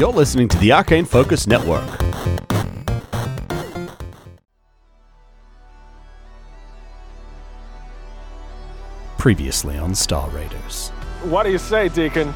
You're listening to the Arcane Focus Network. Previously on Star Raiders. What do you say, Deacon?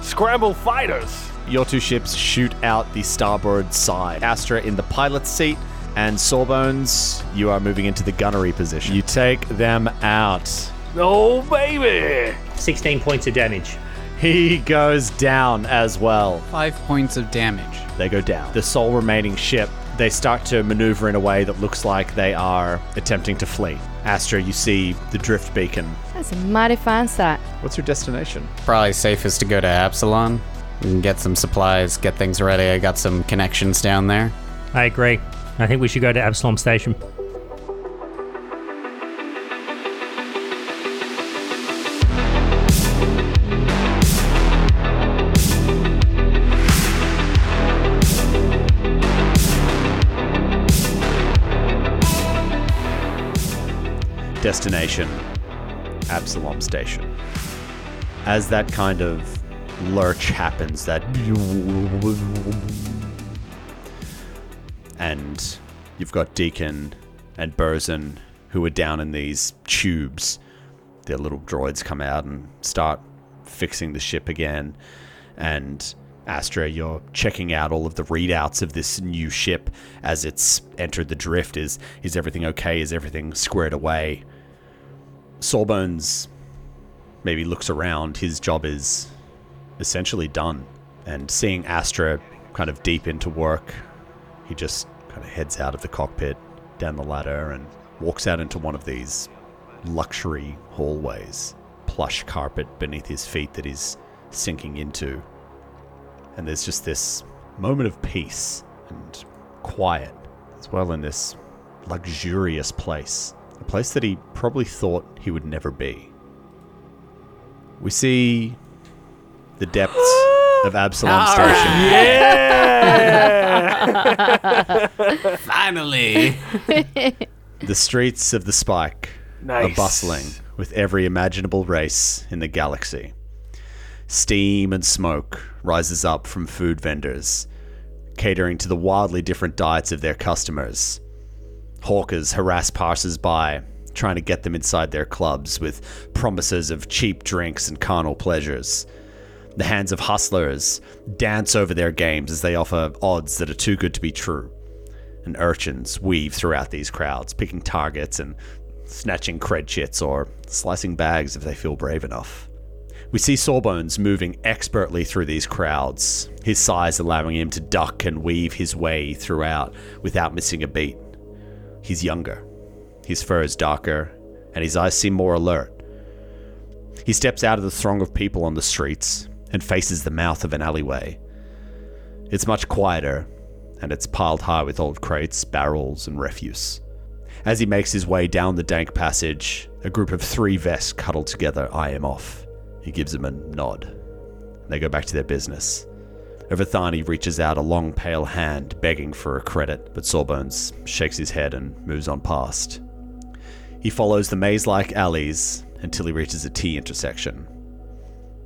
Scramble fighters! Your two ships shoot out the starboard side. Astra in the pilot's seat, and Sawbones, you are moving into the gunnery position. You take them out. Oh, baby! 16 points of damage. He goes down as well. Five points of damage. They go down. The sole remaining ship, they start to maneuver in a way that looks like they are attempting to flee. Astra, you see the drift beacon. That's a mighty fine sight. What's your destination? Probably safest to go to Absalom and get some supplies, get things ready. I got some connections down there. I agree. I think we should go to Absalom Station. Destination Absalom Station. As that kind of lurch happens, that. And you've got Deacon and Burzin who are down in these tubes. Their little droids come out and start fixing the ship again. And Astra, you're checking out all of the readouts of this new ship as it's entered the drift. Is is everything okay? Is everything squared away? Sawbones maybe looks around. His job is essentially done. And seeing Astra kind of deep into work, he just kind of heads out of the cockpit, down the ladder, and walks out into one of these luxury hallways. Plush carpet beneath his feet that he's sinking into. And there's just this moment of peace and quiet as well in this luxurious place. A place that he probably thought he would never be. We see the depths of Absalom Station. Yeah! Finally! The streets of the Spike Nice. are bustling with every imaginable race in the galaxy. Steam and smoke rises up from food vendors, catering to the wildly different diets of their customers. Hawkers harass passers-by, trying to get them inside their clubs with promises of cheap drinks and carnal pleasures. The hands of hustlers dance over their games as they offer odds that are too good to be true. And urchins weave throughout these crowds, picking targets and snatching cred chits or slicing bags if they feel brave enough. We see Sawbones moving expertly through these crowds, his size allowing him to duck and weave his way throughout without missing a beat. He's younger, his fur is darker, and his eyes seem more alert. He steps out of the throng of people on the streets and faces the mouth of an alleyway. It's much quieter, and it's piled high with old crates, barrels, and refuse. As he makes his way down the dank passage, a group of three Vesks cuddled together eye him off. He gives them a nod. They go back to their business. A Verthani reaches out a long, pale hand, begging for a credit, but Sawbones shakes his head and moves on past. He follows the maze like alleys until he reaches a T intersection.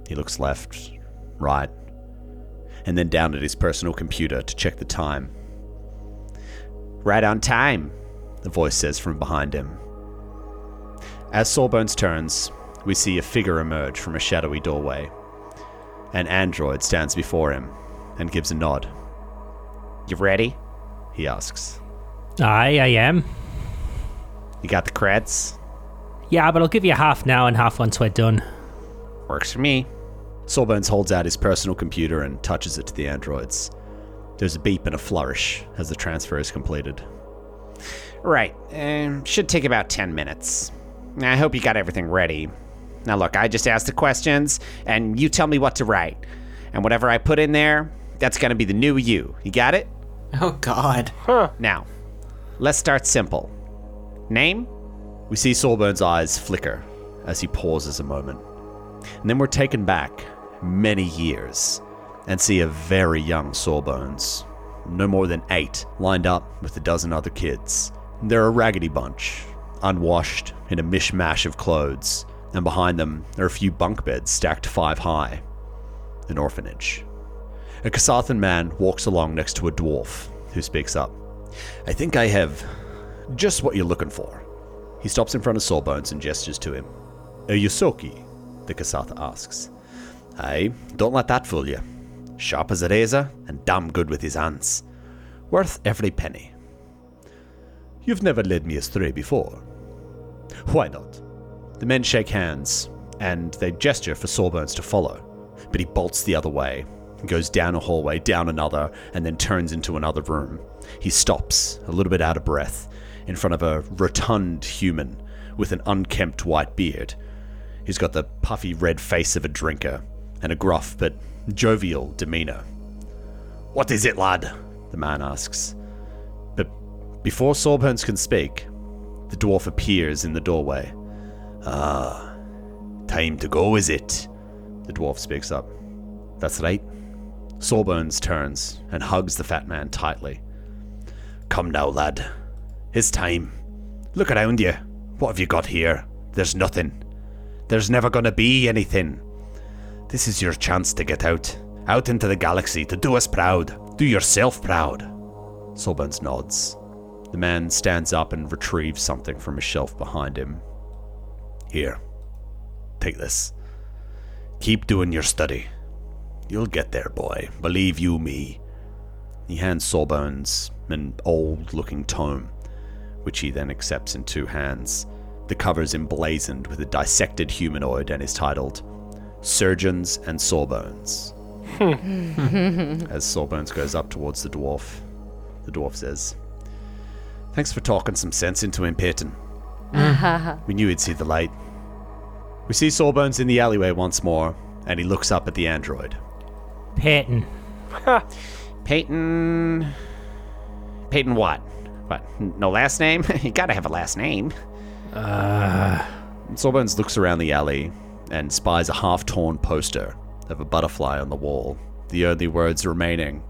He looks left, right, and then down at his personal computer to check the time. Right on time, the voice says from behind him. As Sawbones turns, we see a figure emerge from a shadowy doorway. An android stands before him and gives a nod. You ready? He asks. Aye, I am. You got the creds? Yeah, but I'll give you half now and half once we're done. Works for me. Sawbones holds out his personal computer and touches it to the androids. There's a beep and a flourish as the transfer is completed. Right. Um, should take about 10 minutes. I hope you got everything ready. Now, look, I just ask the questions, and you tell me what to write. And whatever I put in there, that's gonna be the new you. You got it? Oh, God. Now, let's start simple. Name? We see Sawbones' eyes flicker as he pauses a moment. And then we're taken back many years and see a very young Sawbones, no more than eight, lined up with a dozen other kids. They're a raggedy bunch, unwashed in a mishmash of clothes, and behind them are a few bunk beds stacked five high. An orphanage. A Kasathan man walks along next to a dwarf, who speaks up. I think I have just what you're looking for. He stops in front of Sawbones and gestures to him. A Ysoki? The Kasatha asks. Aye, don't let that fool you. Sharp as a razor and damn good with his hands. Worth every penny. You've never led me astray before. Why not? The men shake hands, and they gesture for Sawbones to follow, but he bolts the other way, goes down a hallway, down another, and then turns into another room. He stops, a little bit out of breath, in front of a rotund human with an unkempt white beard. He's got the puffy red face of a drinker, and a gruff but jovial demeanor. What is it, lad? the man asks. But before Sawbones can speak, the dwarf appears in the doorway. Ah, time to go, is it? The dwarf speaks up. That's right. Sawbones turns and hugs the fat man tightly. Come now, lad. It's time. Look around you. What have you got here? There's nothing. There's never gonna be anything. This is your chance to get out. Out into the galaxy to do us proud. Do yourself proud. Sawbones nods. The man stands up and retrieves something from a shelf behind him. Here. Take this. Keep doing your study. You'll get there, boy. Believe you me. He hands Sawbones an old looking tome, which he then accepts in two hands. The cover is emblazoned with a dissected humanoid and is titled Surgeons and Sawbones. Hmm. As Sawbones goes up towards the dwarf, the dwarf says, Thanks for talking some sense into him, Peyton. we knew he'd see the light. We see Sawbones in the alleyway once more, and he looks up at the android. Peyton. Peyton. Peyton what? What? No last name? you gotta have a last name. Sawbones looks around the alley and spies a half torn poster of a butterfly on the wall. The only words remaining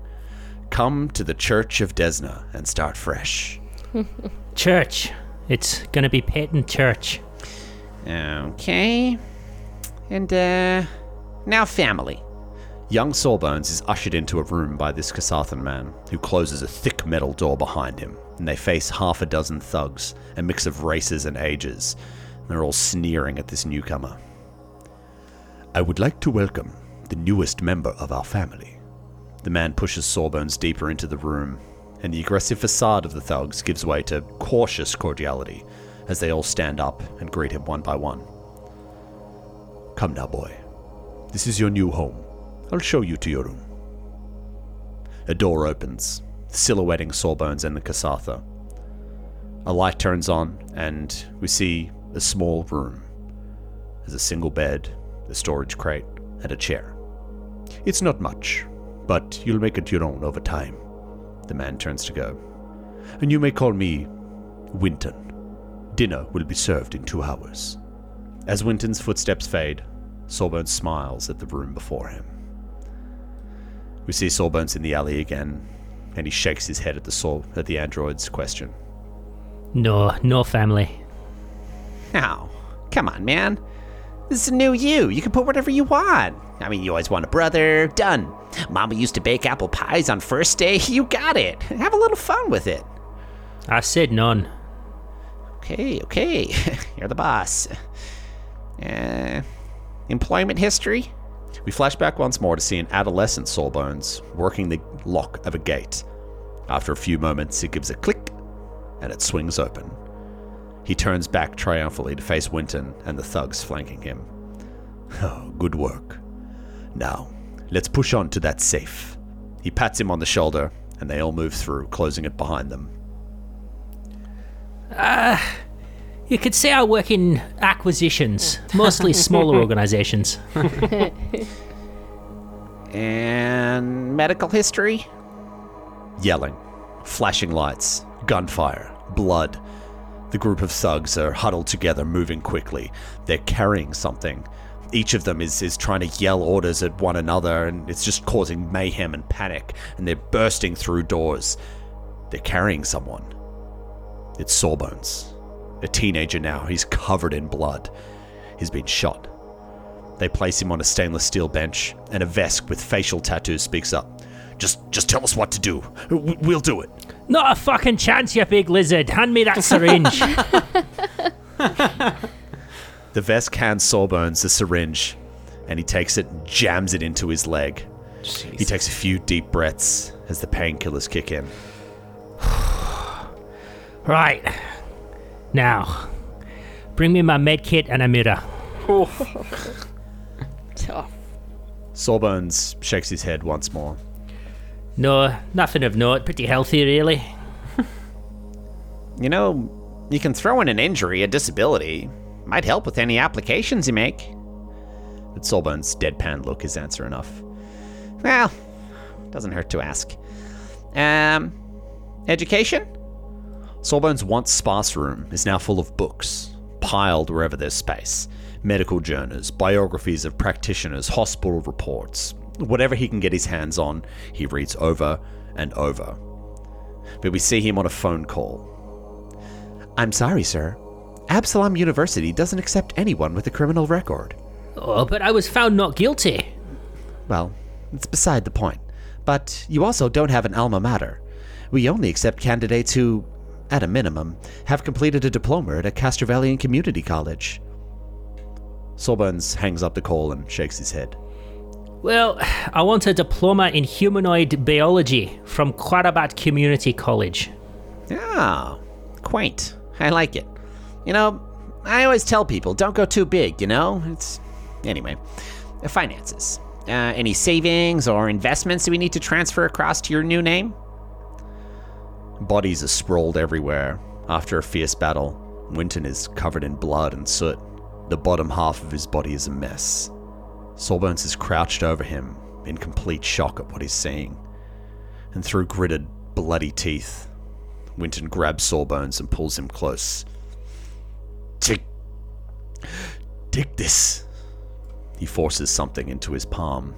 Come to the Church of Desna and start fresh. Church. It's gonna be Peyton Church. Okay. And, uh. Now, family. Young Sawbones is ushered into a room by this Kasathan man, who closes a thick metal door behind him, and they face half a dozen thugs, a mix of races and ages. They're all sneering at this newcomer. I would like to welcome the newest member of our family. The man pushes Sawbones deeper into the room, and the aggressive facade of the thugs gives way to cautious cordiality as they all stand up and greet him one by one. Come now, boy. This is your new home. I'll show you to your room. A door opens, silhouetting Sawbones and the Kasatha. A light turns on, and we see a small room. There's a single bed, a storage crate, and a chair. It's not much, but you'll make it your own over time. The man turns to go. And you may call me Winton. Dinner will be served in two hours. As Winton's footsteps fade, Sawbones smiles at the room before him. We see Sawbones in the alley again, and he shakes his head at the saw at the android's question. No, no family. Now, come on, man. This is a new you. You can put whatever you want. I mean, you always want a brother. Done. Mama used to bake apple pies on first day. You got it. Have a little fun with it. I said none. Okay, okay. You're the boss. Uh, employment history? We flash back once more to see an adolescent Sawbones working the lock of a gate. After a few moments, it gives a click and it swings open. He turns back triumphantly to face Winton and the thugs flanking him. Oh, good work. Now, let's push on to that safe. He pats him on the shoulder, and they all move through, closing it behind them. Ah, You could say I work in acquisitions, mostly smaller organizations. And medical history? Yelling, flashing lights, gunfire, blood. The group of thugs are huddled together, moving quickly. They're carrying something. Each of them is, is trying to yell orders at one another, and it's just causing mayhem and panic, and they're bursting through doors. They're carrying someone. It's Sawbones. A teenager now. He's covered in blood. He's been shot. They place him on a stainless steel bench, and a Vesk with facial tattoos speaks up. Just, just tell us what to do. W- We'll do it. Not a fucking chance, you big lizard. Hand me that syringe. The Vesk hands Sawbones the syringe, and he takes it and jams it into his leg. He takes a few deep breaths as the painkillers kick in. right. Now, bring me my med kit and a mirror. Tough. Sawbones shakes his head once more. No, nothing of note. Pretty healthy, really. You know, you can throw in an injury, a disability. Might help with any applications you make. But Sawbones' deadpan look is answer enough. Well, doesn't hurt to ask. Um, education? Sawbones' once sparse room is now full of books, piled wherever there's space. Medical journals, biographies of practitioners, hospital reports. Whatever he can get his hands on, he reads over and over. But we see him on a phone call. I'm sorry, sir. Absalom University doesn't accept anyone with a criminal record. Oh, but I was found not guilty. Well, it's beside the point. But you also don't have an alma mater. We only accept candidates who, at a minimum, have completed a diploma at a Castrovelian Community College. Sawbones hangs up the call and shakes his head. Well, I want a diploma in humanoid biology from Quarabat Community College. Ah, quaint. I like it. You know, I always tell people don't go too big, you know? It's. Anyway, finances. Uh, any savings or investments that we need to transfer across to your new name? Bodies are sprawled everywhere. After a fierce battle, Winton is covered in blood and soot. The bottom half of his body is a mess. Sawbones is crouched over him, in complete shock at what he's seeing. And through gritted, bloody teeth, Winton grabs Sawbones and pulls him close. Take. Take this. He forces something into his palm.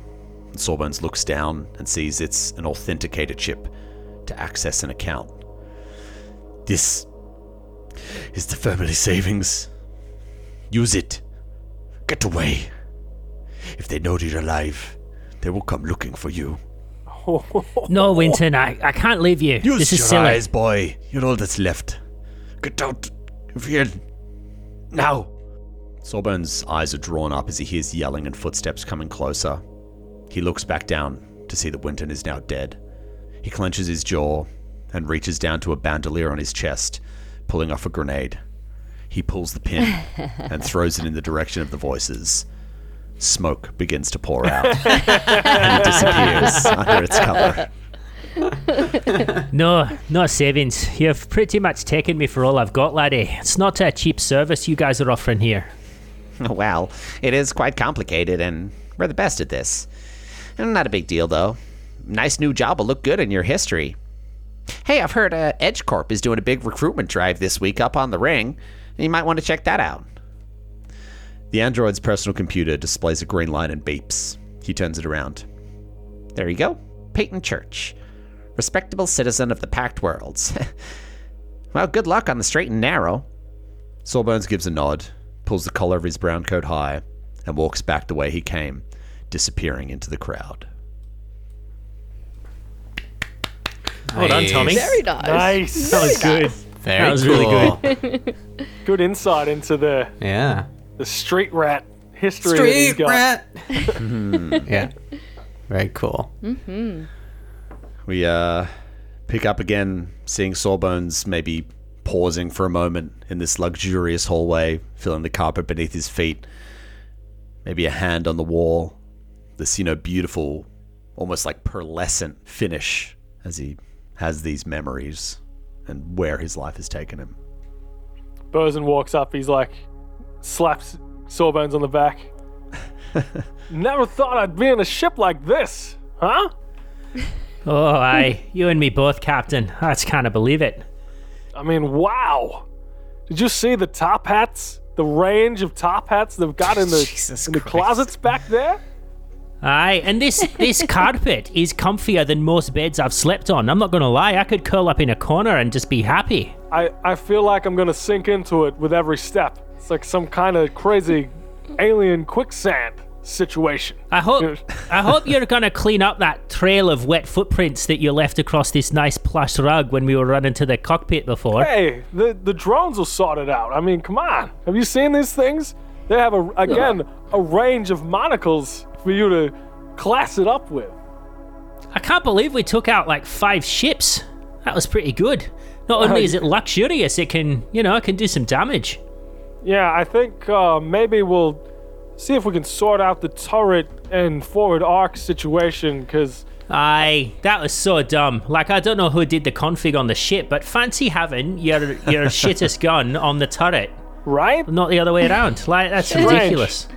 Sawbones looks down and sees it's an authenticator chip to access an account. This is the family savings. Use it. Get away. If they know you're alive, they will come looking for you. No, Winton, I, I can't leave you. Use this is your silly. eyes, boy. You're all that's left. Get out of here. Now. Sawbones' eyes are drawn up as he hears yelling and footsteps coming closer. He looks back down to see that Winton is now dead. He clenches his jaw and reaches down to a bandolier on his chest, pulling off a grenade. He pulls the pin and throws it in the direction of the voices. Smoke begins to pour out, and he disappears under its cover. No, no savings. You've pretty much taken me for all I've got, laddie. It's not a cheap service you guys are offering here. Well, it is quite complicated, and we're the best at this. Not a big deal, though. Nice new job will look good in your history. Hey, I've heard uh, Edge Corp is doing a big recruitment drive this week up on the ring. You might want to check that out. The android's personal computer displays a green light and beeps. He turns it around. There you go. Peyton Church. Respectable citizen of the Pact Worlds. well, good luck on the straight and narrow. Sawbones gives a nod, pulls the collar of his brown coat high, and walks back the way he came, disappearing into the crowd. Well done, Tommy. Very nice. Nice. That was good. Very That was cool. really good. Good insight into the Yeah. the street rat history. that he's got. yeah. Very cool. We uh pick up again, seeing Sawbones maybe pausing for a moment in this luxurious hallway, feeling the carpet beneath his feet. Maybe a hand on the wall. This, you know, beautiful, almost like pearlescent finish as he has these memories and where his life has taken him. Bosun walks up. He's like, slaps Sawbones on the back. Never thought I'd be in a ship like this, huh? Oh, aye. You and me both, Captain. I just can't believe it. I mean, wow. Did you see the top hats? The range of top hats they've got in the in the closets back there? Aye, and this this carpet is comfier than most beds I've slept on. I'm not gonna lie, I could curl up in a corner and just be happy. I, I feel like I'm gonna sink into it with every step. It's like some kind of crazy alien quicksand. situation. I hope I hope you're gonna clean up that trail of wet footprints that you left across this nice plush rug when we were running to the cockpit before. Hey, the the drones will sort it out. I mean, come on. Have you seen these things? They have a again a range of monocles for you to class it up with. I can't believe we took out like five ships. That was pretty good. Not only is it luxurious, it can, you know, it can do some damage. Yeah, I think uh, maybe we'll see if we can sort out the turret and forward arc situation. Because Aye, that was so dumb. Like I don't know who did the config on the ship, but fancy having your your shittest gun on the turret, right, not the other way around. Like that's ridiculous.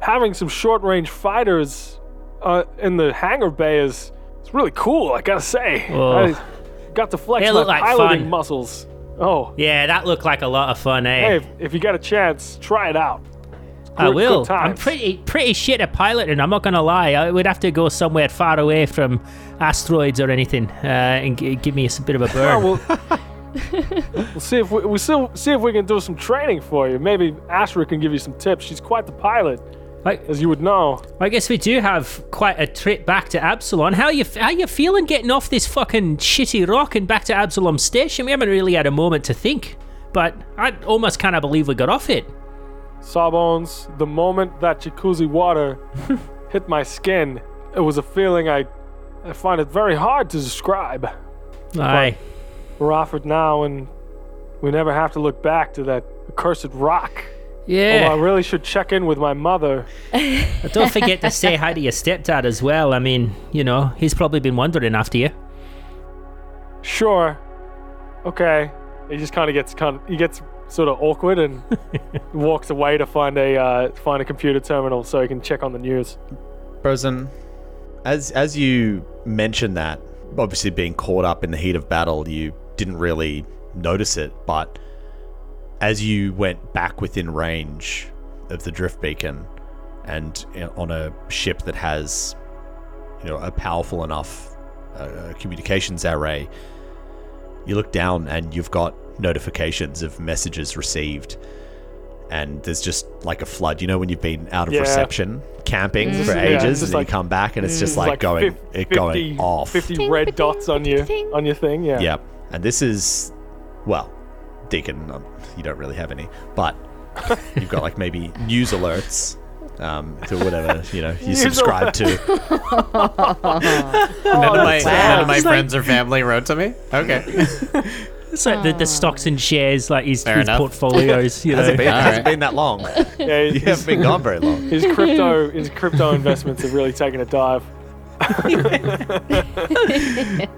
Having some short range fighters uh, in the hangar bay is it's really cool. I gotta say, Oh. I got to flex They my like piloting fun. muscles. Oh, Yeah, that looked like a lot of fun, eh? hey, if, if you get a chance, try it out. I will. good I'm pretty pretty shit at piloting. I'm not gonna lie. I would have to go somewhere far away from asteroids or anything, uh, and g- give me a bit of a burn. Oh, well, we'll see if we we still see if we can do some training for you. Maybe Astra can give you some tips. She's quite the pilot, Like, as you would know. I guess we do have quite a trip back to Absalom. How you how you feeling getting off this fucking shitty rock and back to Absalom Station? We haven't really had a moment to think, but I almost kind of believe we got off it. Sawbones, the moment that jacuzzi water hit my skin, it was a feeling I, I find it very hard to describe. Aye. We're off it now, and we never have to look back to that accursed rock. Yeah. Although I really should check in with my mother. But don't forget to say hi to your stepdad as well. I mean, you know, he's probably been wondering after you. Sure. Okay. He just kind of gets kind of he gets sort of awkward and walks away to find a uh, find a computer terminal so he can check on the news. Bosun, as as you mentioned that, obviously being caught up in the heat of battle, you didn't really notice it, but as you went back within range of the drift beacon and on a ship that has you know a powerful enough uh, uh, communications array you look down and you've got notifications of messages received and there's just like a flood you know when you've been out of Yeah. reception camping mm. for ages just and like- you come back and it's mm. just It's like, going fif- it going off 50 red dots on your on your thing. Yeah. Yep. And this is, well, Deacon, you don't really have any, but you've got like maybe news alerts um, to whatever, you know, you News subscribe to. None of my, none of my It's like- friends or family wrote to me. Okay. It's like the, the stocks and shares, like his, Fair his enough. portfolios, you know. Hasn't been, hasn't right. been that long. Yeah, You his, haven't been gone very long. his crypto his crypto investments have really taken a dive.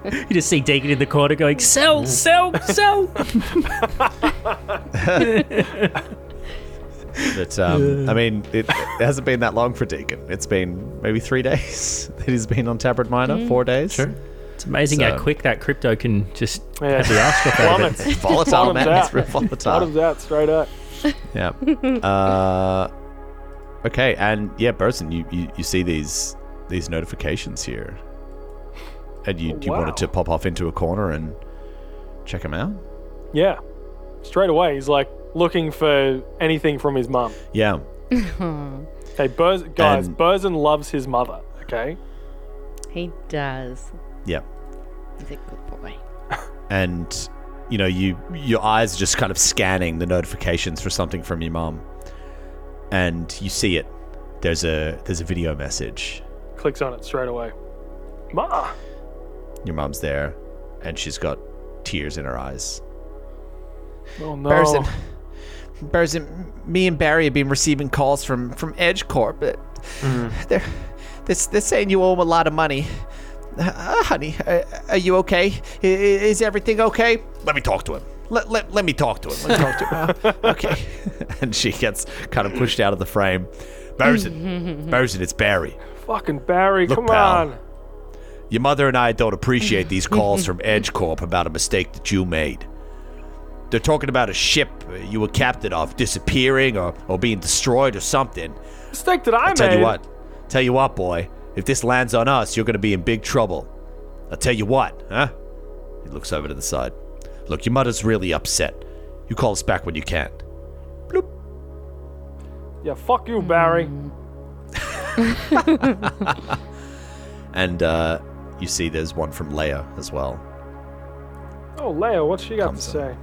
You just see Deacon in the corner going, sell, sell, sell. But um, I mean, it, it hasn't been that long for Deacon. It's been maybe three days that he's been on Tabard Minor. Four days. Sure. It's amazing how quick that crypto can just Yeah. have the ass struck out of it. Plummets. Volatile, man. out. It's real volatile. Bottoms out straight up. Yeah. Uh, okay, and yeah, Burzin, you, you, you see these these notifications here, and you you Wow. wanted to pop off into a corner and check them out. Yeah. Straight away, he's like looking for anything from his mum. Yeah. Okay, Burs- guys, And- Burzin loves his mother. Okay. He does. Yeah. He's a good boy. And you know, you your eyes are just kind of scanning the notifications for something from your mum, and you see it. There's a there's a video message. Clicks on it straight away. Ma. Your mum's there, and she's got tears in her eyes. Oh no. Burzin, Burzin, me and Barry have been receiving calls from from Edge Corp. but They're, they're they're saying you owe them a lot of money. Uh, honey, uh, are you okay? I- i- Is everything okay? Let me talk to him. Let, let, let me talk to him. Let me talk to him. Uh, okay. and she gets kind of pushed out of the frame. Bosun, Bosun, it's Barry. Fucking Barry, Look, come pal. on. Your mother and I don't appreciate these calls from Edge Corp about a mistake that you made. They're talking about a ship you were captain of disappearing or, or being destroyed or something. Mistake that I I'll tell you what. Tell you what, boy. If this lands on us, you're going to be in big trouble. I'll tell you what, huh? He looks over to the side. Look, your mother's really upset. You call us back when you can. Bloop. Yeah, fuck you, Barry. and uh, you see there's one from Leia as well. Oh, Leia, what's she got Comes to say?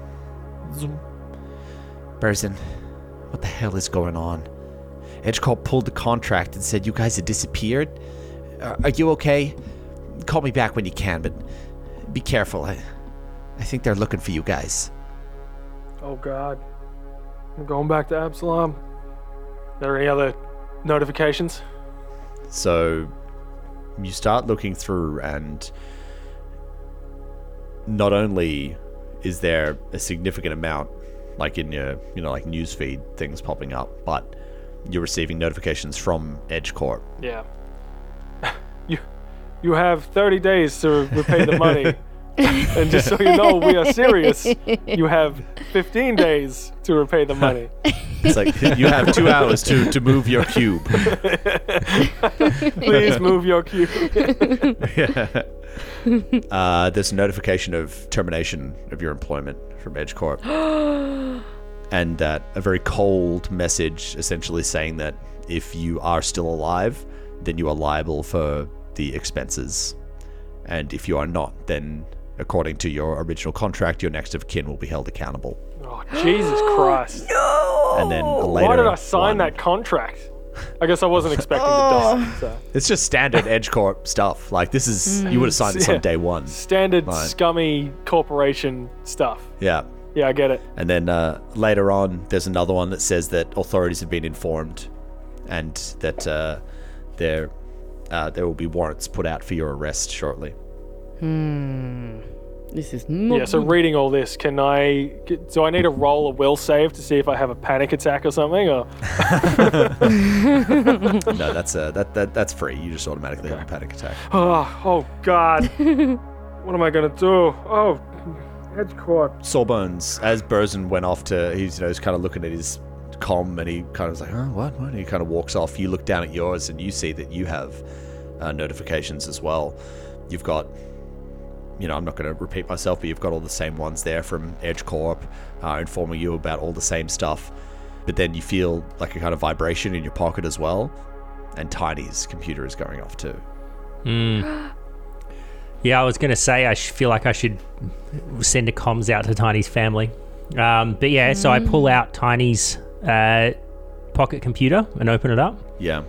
Burzin, what the hell is going on? Edgecorp pulled the contract and said you guys had disappeared. Are, are you okay? Call me back when you can, but be careful. I, I think they're looking for you guys. Oh God, I'm going back to Absalom. Are there any other notifications? So you start looking through, and not only is there a significant amount, like in your, you know, like newsfeed things popping up, but you're receiving notifications from EdgeCorp. Yeah. you, you have 30 days to repay the money. and just so you know, we are serious. You have 15 days to repay the money. It's like you have two hours to, to move your cube. Please move your cube. Uh, there's a notification of termination of your employment from EdgeCorp. and that a very cold message essentially saying that if you are still alive, then you are liable for the expenses. And if you are not, then according to your original contract, your next of kin will be held accountable. Oh, Jesus Christ. And then a later Why did I sign one- that contract? I guess I wasn't expecting to die. So. It's just standard Edge Corp stuff. Like this is you would have signed this Yeah. on day one. Standard Right. scummy corporation stuff. Yeah. Yeah, I get it. And then uh, later on, there's another one that says that authorities have been informed, and that uh, there uh, there will be warrants put out for your arrest shortly. This is not Yeah, so reading all this, can I. Get, do I need to roll a will save to see if I have a panic attack or something? Or no, that's uh, that, that that's free. You just automatically have a panic attack. Oh, oh God. what am I going to do? Oh, Edgecorp. Sawbones, as Burzin went off to, he's you know he's kind of looking at his com, and he kind of was like, "Oh, what?" What? And he kind of walks off. You look down at yours, and you see that you have uh, notifications as well. You've got, you know, I'm not going to repeat myself, but you've got all the same ones there from Edge Corp, uh, informing you about all the same stuff. But then you feel like a kind of vibration in your pocket as well, and Tiny's computer is going off too. Yeah, I was going to say I feel like I should send a comms out to Tiny's family. Um, but yeah, so I pull out Tiny's uh, pocket computer and open it up. Yeah.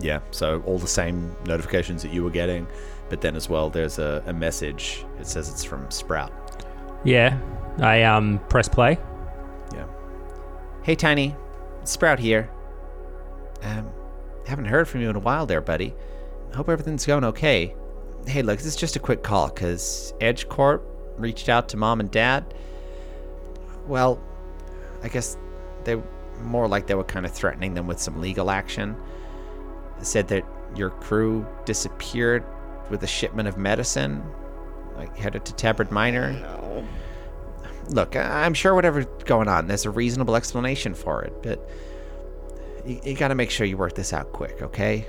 Yeah. So all the same notifications that you were getting, but then as well, there's a, a message. It says it's from Sprout. Yeah, I um press play. Yeah. Hey, Tiny. Sprout here. Um, haven't heard from you in a while there, buddy. Hope everything's going okay. Hey, look, this is just a quick call, because Edge Corp reached out to Mom and Dad. Well, I guess they more like they were kind of threatening them with some legal action. Said that your crew disappeared with a shipment of medicine, like headed to Tabard Minor. Look, I'm sure whatever's going on, there's a reasonable explanation for it, but you, you gotta make sure you work this out quick, okay?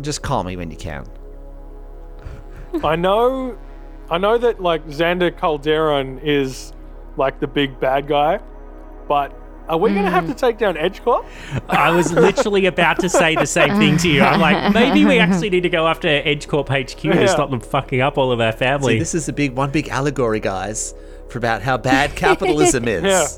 Just call me when you can. I know, I know that like Xander Calderon is like the big bad guy, but are we gonna have hmm. to take down Edgecorp? I was literally about to say the same thing to you. I'm like, maybe we actually need to go after EdgeCorp HQ Yeah. to stop them fucking up all of our family. See, this is a big one, big allegory, guys, for about how bad capitalism is. Yeah.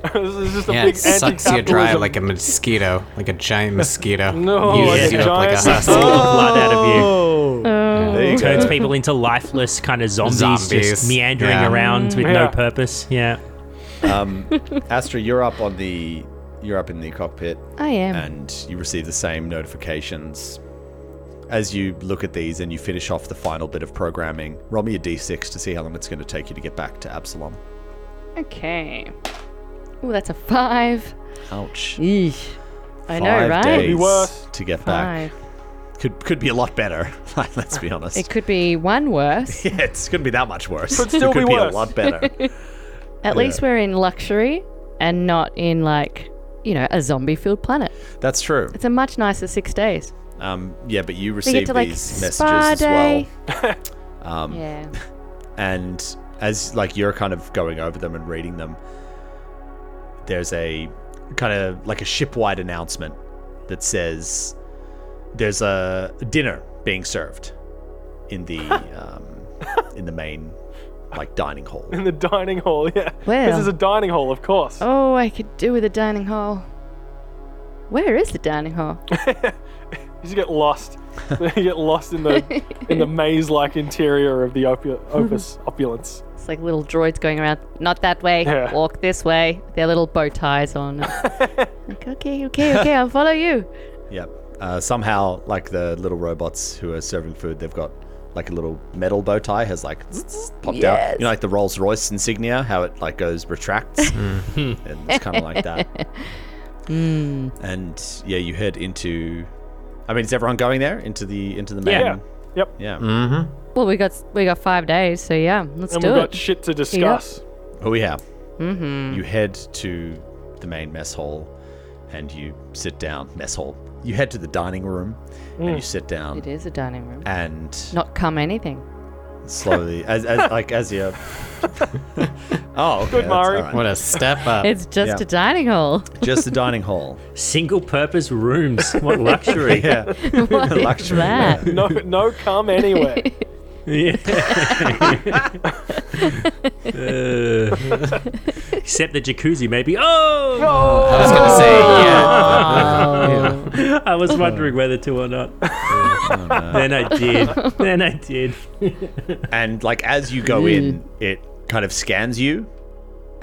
this is just a Yeah, big it sucks you dry like a mosquito, like a giant mosquito. No, Uses like a you up like a giant hussy. blood out of you. Oh, oh. there you Turns go. people into lifeless kind of zombies, Zombies, just meandering yeah. around with Yeah. no purpose. Yeah. Um, Astra, you're up on the, you're up in the cockpit, I am. and you receive the same notifications. As you look at these and you finish off the final bit of programming, roll me a d6 to see how long it's going to take you to get back to Absalom. Okay. Oh, that's a five. Ouch. Eesh. I know, Five right? days Could be worse. to get back. Five. Could could be a lot better. Let's be honest. It could be one worse. yeah, it's gonna be that much worse. Could still it could be be, worse. a lot better. At least we're in luxury and not in like, you know, a zombie-filled planet. That's true. It's a much nicer six days. Um, yeah, but you receive to like these messages as well. Um, Yeah. and as like you're kind of going over them and reading them, there's a kind of like a shipwide announcement that says there's a dinner being served in the um, in the main like dining hall. In the dining hall, yeah. Well. This is a dining hall, of course. Oh, I could do with a dining hall. Where is the dining hall? You just get lost. you get lost in the in the maze-like interior of the opu- opus opulence. It's like little droids going around. Not that way. Yeah. Walk this way. Their little bow ties on. like, okay, okay, okay. I'll follow you. Yep. Uh, somehow, like the little robots who are serving food, they've got like a little metal bow tie has like popped out. You know, like the Rolls Royce insignia, how it like goes retracts, mm. and it's kind of like that. Hmm. And yeah, you head into. I mean, is everyone going there into the into the main? Yeah. Yep. Yeah. Mm-hmm. Well, we got we got five days, so yeah, let's And do we've it. got shit to discuss. Oh yeah. Mm-hmm. You head to the main mess hall, and you sit down. Mess hall. You head to the dining room, and you sit down, It is a dining room. and Not come anything. slowly, as, as like as you. oh, okay, Good, that's Mari. all right. What a step up. It's just Yeah. a dining hall. Just the dining hall. Single purpose rooms. What luxury. Yeah. what is Luxury, that? No, no, come anywhere. Yeah. Uh, except the jacuzzi, maybe. Oh! I was gonna say yeah. Oh. I was wondering whether to or not. then I did. Then I did. And like as you go in, it kind of scans you,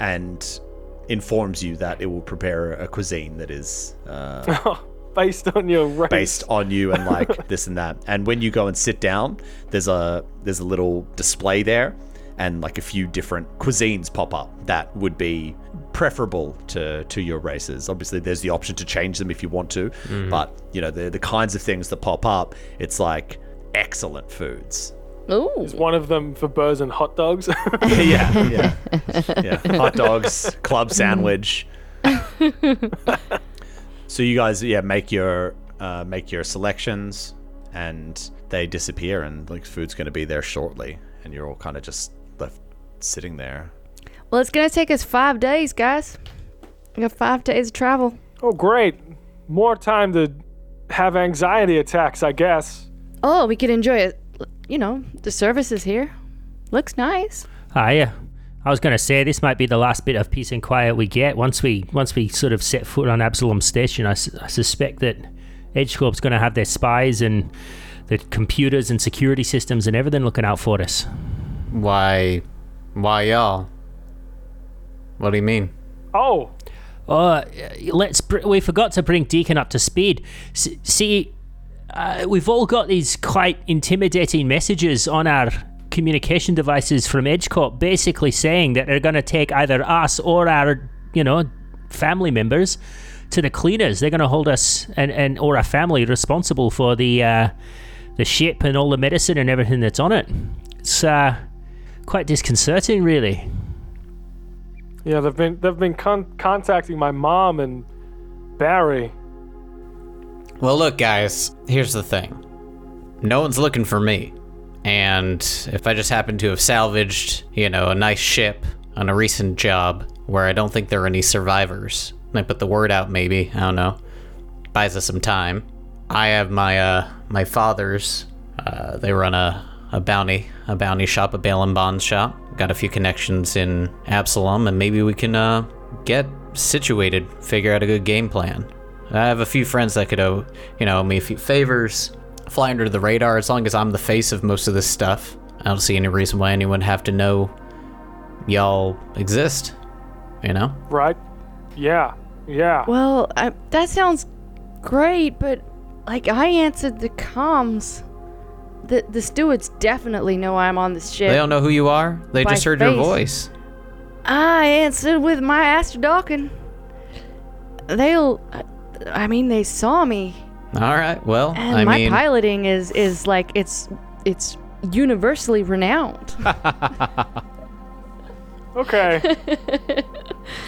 and informs you that it will prepare a cuisine that is uh, Based on your race. based on you and like this and that. And when you go and sit down, there's a there's a little display there and like a few different cuisines pop up that would be preferable to to your races. Obviously there's the option to change them if you want to, but you know, the the kinds of things that pop up, it's like excellent foods. Ooh. One of them for burrs and hot dogs. yeah, yeah. Yeah. Hot dogs, club sandwich. so you guys yeah, make your uh, make your selections and they disappear and like food's going to be there shortly and you're all kind of just left sitting there. Well, it's gonna take us five days, guys. We got five days of travel. oh, great. More time to have anxiety attacks, I guess. Oh, we could enjoy it. You know, the services here. Looks nice. Ah, yeah. I was going to say this might be the last bit of peace and quiet we get once we once we sort of set foot on Absalom Station. I, su- I suspect that EdgeCorp's going to have their spies and the computers and security systems and everything looking out for us. Why? Why y'all? What do you mean? Oh, Uh, let's. Br- we forgot to bring Deacon up to speed. S- see, uh, we've all got these quite intimidating messages on our communication devices from EdgeCorp, basically saying that they're going to take either us or our, you know, family members to the cleaners. They're going to hold us and, and or our family responsible for the uh, the ship and all the medicine and everything that's on it. It's uh, quite disconcerting, really. yeah. They've been they've been con- contacting my mom and Barry. Well, look, guys, here's the thing. No one's looking for me. And if I just happen to have salvaged, you know, a nice ship on a recent job where I don't think there are any survivors, I put the word out maybe, I don't know. Buys us some time. I have my uh my father's uh they run a a bounty a bounty shop, a bail and bonds shop. Got a few connections in Absalom and maybe we can uh get situated, figure out a good game plan. I have a few friends that could owe, you know, me a few favors, fly under the radar as long as I'm the face of most of this stuff. I don't see any reason why anyone have to know y'all exist. You know? Right? Yeah. Yeah. Well, I, that sounds great, but like I answered the comms. The the stewards definitely know I'm on this ship. They don't know who you are. They By just heard your voice. I answered with my Astra Dawkin. They'll. I mean, they saw me, All right. Well, and I my mean, piloting is is like it's it's universally renowned. Okay.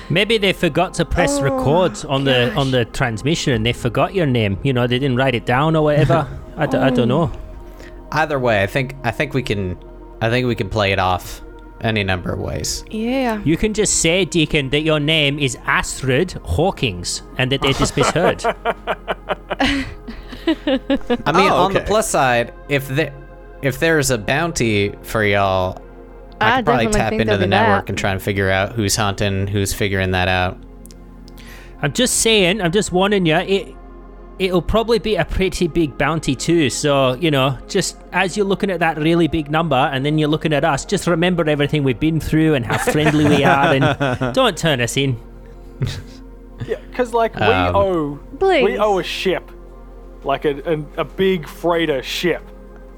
Maybe they forgot to press oh record on the on the transmission and they forgot your name. You know, they didn't write it down or whatever. I don't know. Either way, I think I think we can I think we can play it off any number of ways. yeah. You can just say, Deacon, that your name is Astrid Hawkins and that they just misheard. I mean, Oh, on the plus side, if there if there's a bounty for y'all, I, I could probably tap into the network that. and try and figure out who's hunting, who's figuring that out. I'm just saying, I'm just warning you, it it'll probably be a pretty big bounty too. So, you know, just as you're looking at that really big number and then you're looking at us, just remember everything we've been through and how friendly we are and don't turn us in. Yeah, because like we Um, owe Please. we owe a ship, like a a, a big freighter ship,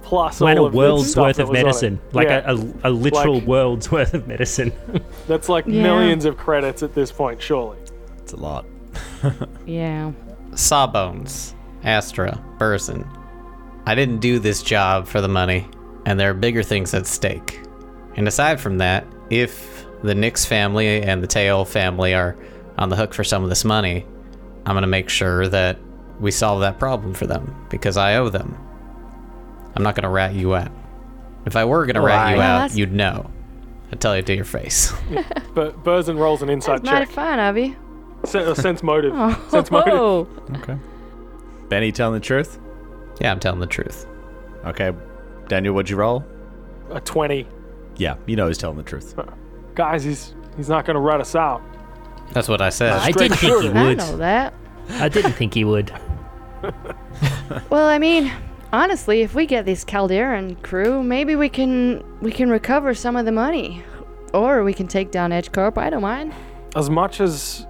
plus Plus all a of the world's worth of was on it. medicine. Like Yeah, a, a, a literal Like- world's worth of medicine. that's like Yeah. millions of credits at this point, surely. It's a lot. Yeah. Sawbones, Astra, Burzin. I didn't do this job for the money, and there are bigger things at stake. And aside from that, if the Nix family and the Tail family are on the hook for some of this money, I'm gonna make sure that we solve that problem for them because I owe them. I'm not gonna rat you out. If I were gonna rat you Well, out, that's- you'd know. I'd tell you to your face. But Burzin rolls an inside That's mighty check. fine of you. Uh, sense motive. Sense motive. Oh, Okay. Benny telling the truth? yeah, I'm telling the truth. Okay. Daniel, what'd you roll? A twenty. Yeah, you know he's telling the truth. Guys, he's he's not gonna rat us out. That's what I said. I didn't think he shooter. I would. know that. I didn't think he would. Well, I mean, honestly, if we get this Calderon crew, maybe we can we can recover some of the money, or we can take down Edge Corp. I don't mind. As much as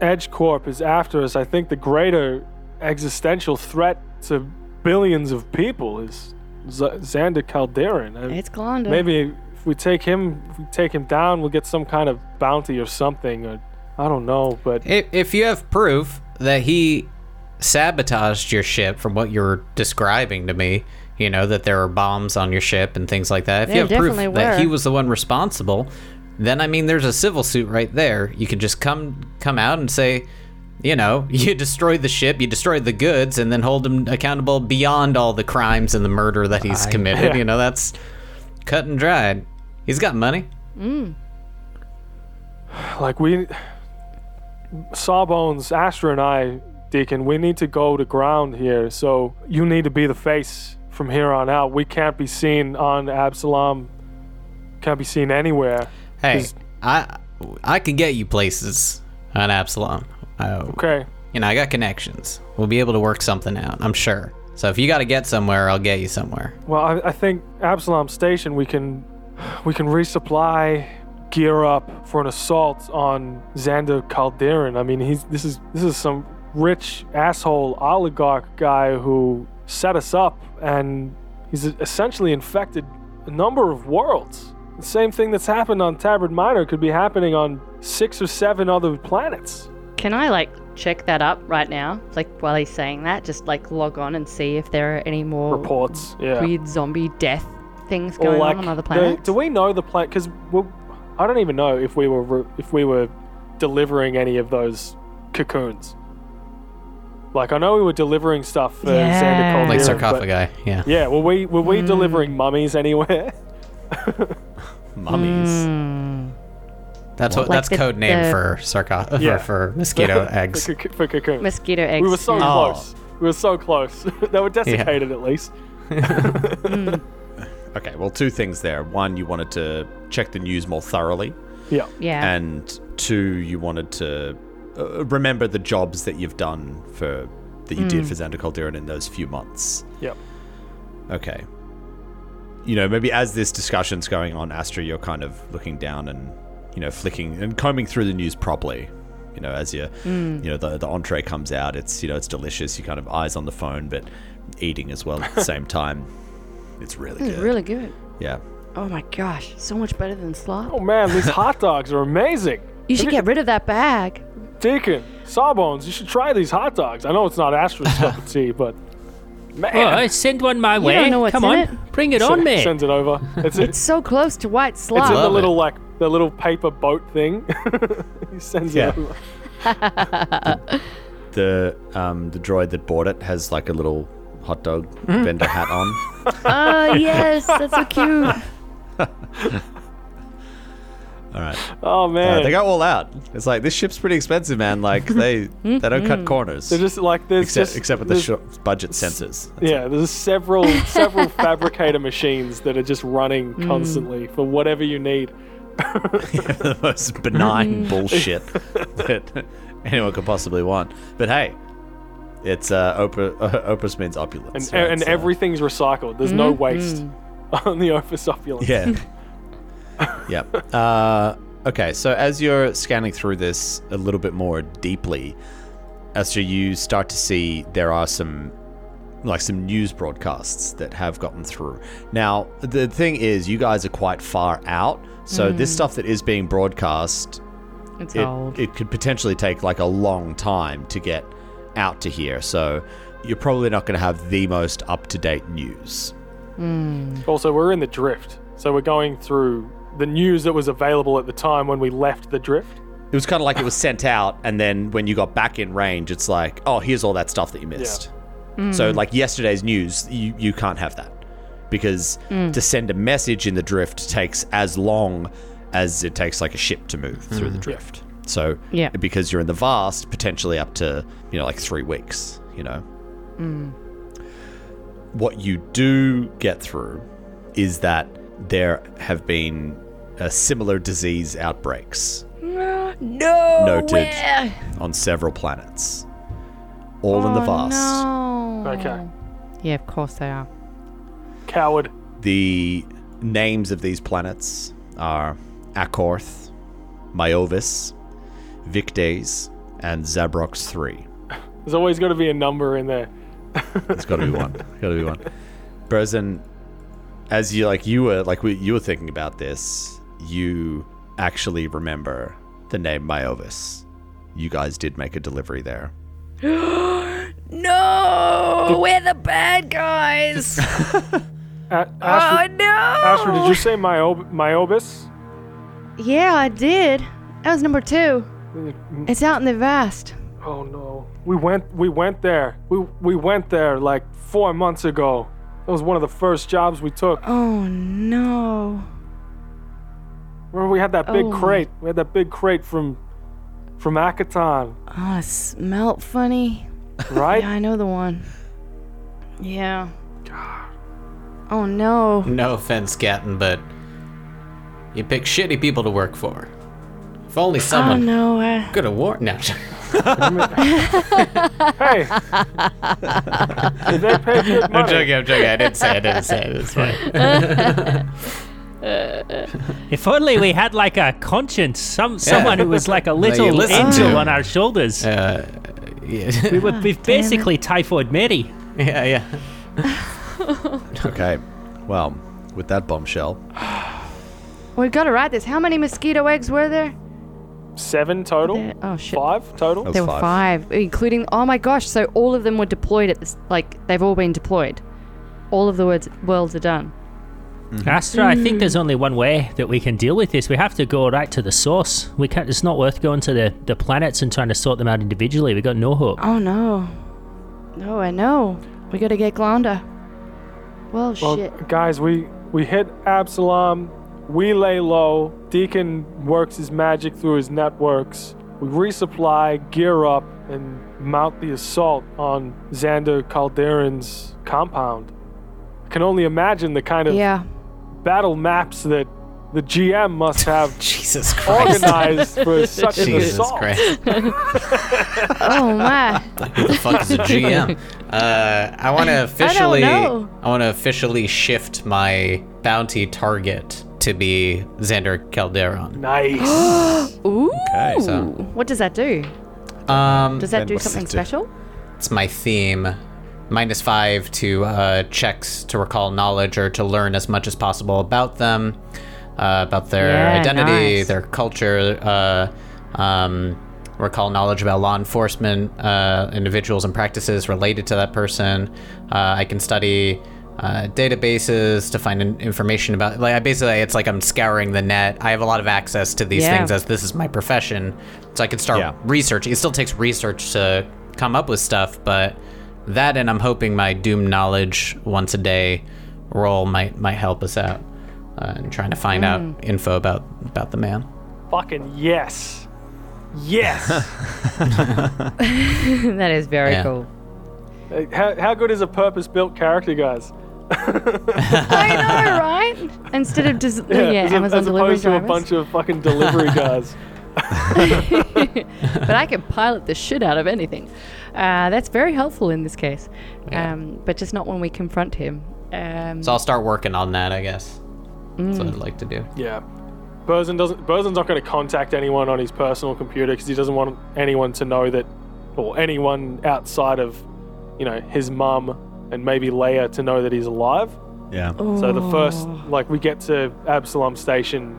Edge Corp is after us, I think the greater existential threat to billions of people is Z- Xander Calderon. And It's Glonda. maybe if we take him, if we take him down, we'll get some kind of bounty or something. Or I don't know, but If, if you have proof that he sabotaged your ship from what you're describing to me, you know, that there are bombs on your ship and things like that, if There you have proof definitely that he was the one responsible, then I mean, there's a civil suit right there. You can just come come out and say, you know, you destroyed the ship, you destroyed the goods, and then hold him accountable beyond all the crimes and the murder that he's committed. You know, that's cut and dried. He's got money. Mm. like we, Sawbones, Astra, and I, Deacon, we need to go to ground here. So you need to be the face from here on out. We can't be seen on Absalom. Can't be seen anywhere. Hey, I I can get you places on Absalom. I, Okay. you know, I got connections. We'll be able to work something out. I'm sure. So if you got to get somewhere, I'll get you somewhere. Well, I, I think Absalom Station we can we can resupply, gear up for an assault on Xander Calderon. I mean, he's this is this is some rich asshole oligarch guy who set us up, and he's essentially infected a number of worlds. The same thing that's happened on Tabard Minor could be happening on six or seven other planets. Can I like check that up right now? Like while he's saying that, just like log on and see if there are any more Reports, yeah. weird zombie death things Or going like on on other the- planets. do we know the planet? Because I don't even know if we were re- if we were delivering any of those cocoons. Like I know we were delivering stuff for Yeah. Xander Calderon, Like sarcophagi. Yeah. Yeah, were we were we hmm. delivering mummies anywhere? Mummies. Hmm. That's what Like that's the- code name the- for sarcoph Yeah. for, for mosquito eggs. coc- for cocoons. Mosquito eggs. we were so. Oh. close. We were so close. they were desiccated at least. Okay, well, two things there. One, you wanted to check the news more thoroughly, Yeah. Yeah. and two, you wanted to uh, remember the jobs that you've done for that you did for Xander Calderon in those few months. Yep. Okay. You know, maybe as this discussion's going on, Astra, you're kind of looking down and you know flicking and combing through the news properly. You know, as you mm. you know the the entree comes out, it's you know it's delicious. You kind of eyes on the phone, but eating as well at the same time. It's really It's good. really good. Yeah. Oh my gosh, so much better than slop. Oh man, these hot dogs are amazing. You should get rid of that bag. Deacon, Sawbones, you should try these hot dogs. I know it's not Astra's cup of tea, but man, Oh, send one my way. don't know what's Come in on, it. bring it S- on, mate. Sends it over. It's, It's it's, so close to white it's in slop. the Love little it. like the little paper boat thing. he sends Yeah. it over. The um the droid that bought it has like a little hot dog vendor hat on. Oh yes, that's so cute. All right. Oh man, they go all out. It's like this ship's pretty expensive, man. Like they they don't cut corners. they're just like there's except just, except with the short budget sensors. Yeah, there's several several fabricator machines that are just running constantly for whatever you need. the most benign bullshit that anyone could possibly want. But hey, it's uh, Oprah. Uh, Opus means And, opulence. and, right? So- everything's recycled. There's no waste on the Opus opulence. Yeah. yep. Uh, okay, so as you're scanning through this a little bit more deeply, Astra, you start to see there are some like some news broadcasts that have gotten through. Now, the thing is, you guys are quite far out, so this stuff that is being broadcast, It's it, old. it could potentially take like a long time to get out to here. So you're probably not going to have the most up to date news. Also, we're in the drift, so we're going through the news that was available at the time when we left the drift. It was kind of like it was sent out, and then when you got back in range, it's like, oh, here's all that stuff that you missed. Mm. So, like yesterday's news, you, you can't have that. Because mm. to send a message in the drift takes as long as it takes like a ship to move through the mm. drift. So, Yeah. because you're in the vast, potentially up to, you know, like three weeks, you know. What you do get through is that there have been uh, similar disease outbreaks no. Noted. way. on several planets, all in the Oh, vast. No. Okay. Yeah, of course they are. Coward. The names of these planets are Akorth, Myovis, Vicdes, and Zabrox 3. There's always got to be a number in there. It's got to be one. got to be one. Burzin, as you like, you were like we, you were thinking about this. You actually remember the name Myovis. You guys did make a delivery there. No, we're the bad guys. A- oh Astrid, ah, no. Astrid, did you say Myob- Myobis? Yeah, I did. That was number two. Mm-hmm. It's out in the vast. Oh no. We went we went there. We we went there like 4 months ago. That was one of the first jobs we took. Oh no. Remember we had that big Oh. crate. We had that big crate from from Akaton, Oh, ah, it smelt funny. right? Yeah, I know the one. Yeah. God. Oh no. No offense, Gatton, but you pick shitty people to work for. If only someone Oh someone no. Uh, could have warned. No, hey. Did they pay good I'm joking. I'm joking. I didn't say. it, I didn't say it. It's fine. If only we had like a conscience, some someone who was like a little listen angel on our shoulders. Uh, yeah. we would be basically Typhoid Mary. yeah, yeah. Okay. Well, with that bombshell, We've gotta write this. How many mosquito eggs were there? 7 total? There- oh shit. 5 total? That There were five. five, including. Oh my gosh! So all of them were deployed at this. Like they've all been deployed. All of the words worlds are done. Mm-hmm. Astra, I think mm. there's only one way that we can deal with this. We have to go right to the source. We can't. It's not worth going to the, the planets and trying to sort them out individually. We got no hope. Oh no. No, I know. We gotta get Glonda. Well, Well, shit. guys, we we hit Absalom. We lay low. Deacon works his magic through his networks. We resupply, gear up, and mount the assault on Xander Calderon's compound. I can only imagine the kind of Yeah. battle maps that the GM must have Jesus Christ. organized for such an Jesus assault. Christ. Oh my. Who the fuck is a GM? Uh, I want to officially. know. I want to officially shift my bounty target to be Xander Calderon. Nice. Ooh. Okay, so- What does that do? Um, Does that do something it do? special? it's my theme. Minus five to uh, checks to recall knowledge or to learn as much as possible about them, uh, about their Yeah, identity, nice. their culture. Uh, um, recall knowledge about law enforcement uh, individuals and practices related to that person. Uh, I can study uh, databases to find information about. Like, I basically, it's like I'm scouring the net. I have a lot of access to these Yeah. things as this is my profession, so I can start Yeah. researching. It still takes research to come up with stuff, but that and I'm hoping my Doom knowledge once a day role might might help us out uh, in trying to find out info about about the man. Fucking yes. Yes. that is very Yeah. cool. How, how good is a purpose built character, guys? I know, right? Instead of just yeah, as, a- Amazon as delivery opposed to a bunch of fucking delivery guys. but I can pilot the shit out of anything. Uh, that's very helpful in this case, um, but just not when we confront him. Um, So I'll start working on that, I guess. That's what I'd like to do. Yeah. Burzin doesn't. Burzin's not going to contact anyone on his personal computer because he doesn't want anyone to know that, or anyone outside of, you know, his mum and maybe Leia to know that he's alive. Yeah. So the first, oh. like, we get to Absalom Station,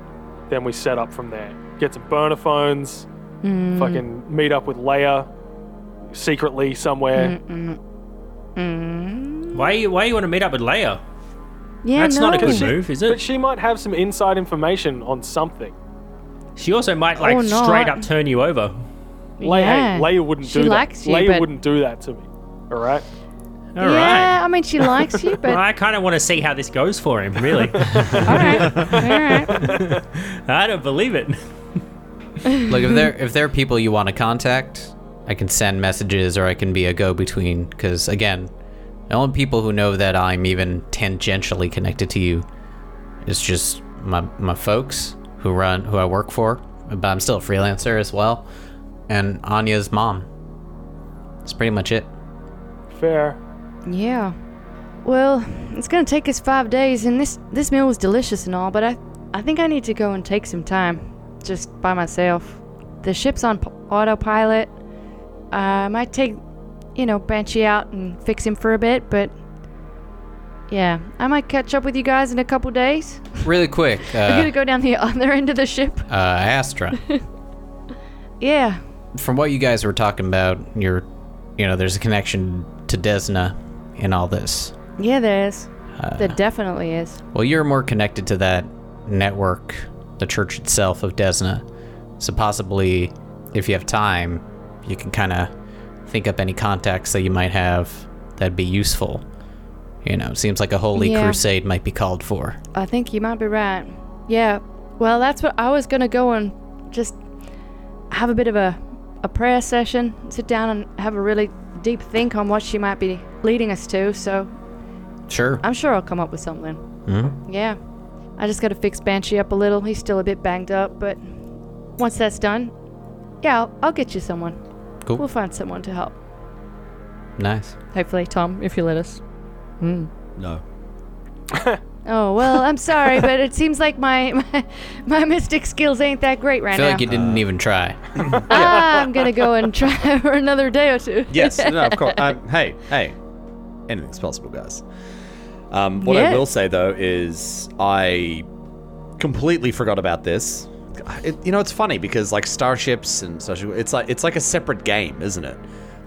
then we set up from there. Get some burner phones, mm. fucking meet up with Leia secretly somewhere. Mm, mm, why you why you want to meet up with Leia? yeah, That's no. not a good move, is it? But it? she might have some inside information on something. She also might like Or not. straight up turn you over. Leia, Yeah. hey, Leia wouldn't She do likes that. you, Leia but- wouldn't do that to me. All right. All right. yeah, I mean, she likes you, but Well, I kind of want to see how this goes for him, really. all right, all right. I don't believe it. Look, if there if there are people you want to contact, I can send messages or I can be a go-between. Because again, the only people who know that I'm even tangentially connected to you is just my my folks who run who I work for. But I'm still a freelancer as well, and Anya's mom. That's pretty much it. Fair. Yeah. Well, it's gonna take us five days, and this this meal was delicious and all, but I I think I need to go and take some time, just by myself. The ship's on p- autopilot. Uh, I might take, you know, Banshee out and fix him for a bit, but yeah, I might catch up with you guys in a couple days. Really quick, We're uh, gonna go down the other end of the ship. uh, Astra. Yeah. from what you guys were talking about, you're, you know, there's a connection to Desna in all this. Yeah, there is. Uh, there definitely is. Well, you're more connected to that network, the church itself of Desna. So possibly, if you have time, you can kind of think up any contacts that you might have that'd be useful. You know, seems like a holy Yeah. crusade might be called for. I think you might be right. Yeah. Well, that's what I was gonna go and just have a bit of a a prayer session, sit down and have a really deep think on what she might be leading us to. So Sure. I'm sure I'll come up with something. Mhm. Yeah. I just gotta fix Banshee up a little. He's still a bit banged up, but once that's done, yeah, I'll, I'll get you someone. Cool. We'll find someone to help. Nice. Hopefully, Tom, if you let us. No. Oh well, I'm sorry, but it seems like my, my my mystic skills ain't that great right I feel now. like you didn't even try. I'm gonna go and try for another day or two. Yes, no, of course. Um, hey, hey, anything's possible, guys. Um, what I will say though is I completely forgot about this. It, you know, it's funny because like starships and such, it's like it's like a separate game, isn't it?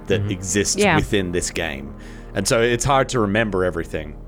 That exists Yeah. within this game, and so it's hard to remember everything.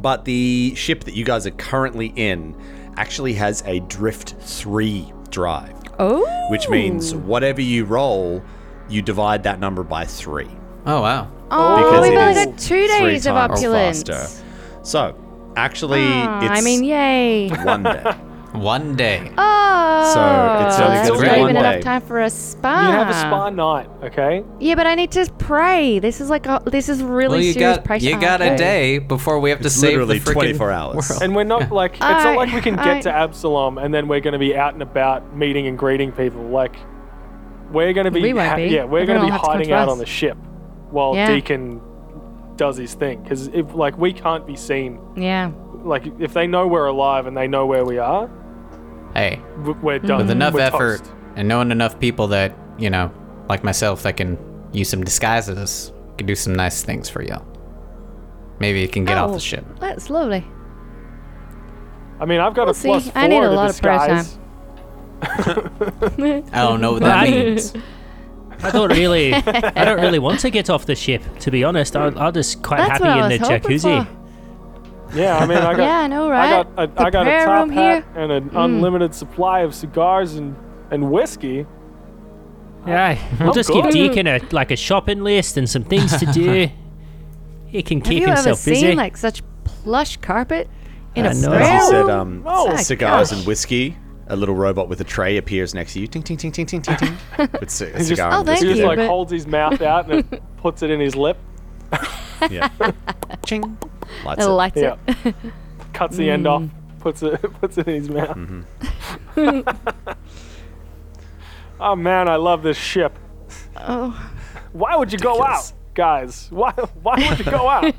But the ship that you guys are currently in actually has a Drift Three drive Oh. which means whatever you roll, you divide that number by three. Oh wow. Oh, Because we've it only got two days of opulence. faster. So, actually, Ah, it's I mean, yay. one day. One day. Oh. So, it's only that's gonna be not one even enough time for a spa. You have a spa night, okay? Yeah, but I need to pray. This is like a, this is really well, you serious got pressure. you got a day before we have to It's save literally the freaking 24 hours. world. And we're not like it's not like we can get alright. to Absalom and then we're going to be out and about meeting and greeting people. Like we're going to be, We won't be. yeah, we're going to be will have to come hiding to out us. on the ship while Yeah. Deacon does his thing because if like we can't be seen, Yeah. like if they know we're alive and they know where we are, Hey, we're done. with enough We're effort toast. and knowing enough people that you know, like myself, that can use some disguises, can do some nice things for you. Maybe you can get off Oh, the ship. That's lovely. I mean, I've got We'll a plus see. four I need a to lot of prayer disguise. I don't know what that I- means. I don't really, I don't really want to get off the ship. To be honest, I'll, I'll just quite That's happy what I in the jacuzzi. for. Yeah, I mean, I got Yeah, I know, right? I got a, The I got a top room hat here. Mm. and an unlimited supply of cigars and and whiskey. Yeah, we'll I'm just good. give Deacon a like a shopping list and some things to do. He can keep himself busy. Have keep you ever himself seen busy. like such plush carpet in I a know. prayer As he said, um, Oh, cigars gosh. and whiskey. a little robot with a tray appears next to you. Ting ting ting ting ting ting ting. With c- a just- cigar Oh, under thank He just you, like but- holds his mouth out and then puts it in his lip, Yeah. Ching. Lights It it. lights Yeah. it. cuts the end off, Mm. puts it puts it in his mouth. Mm-hmm. oh man, I love this ship. Oh, Why would you go Ridiculous. out, guys? Why why would you go out?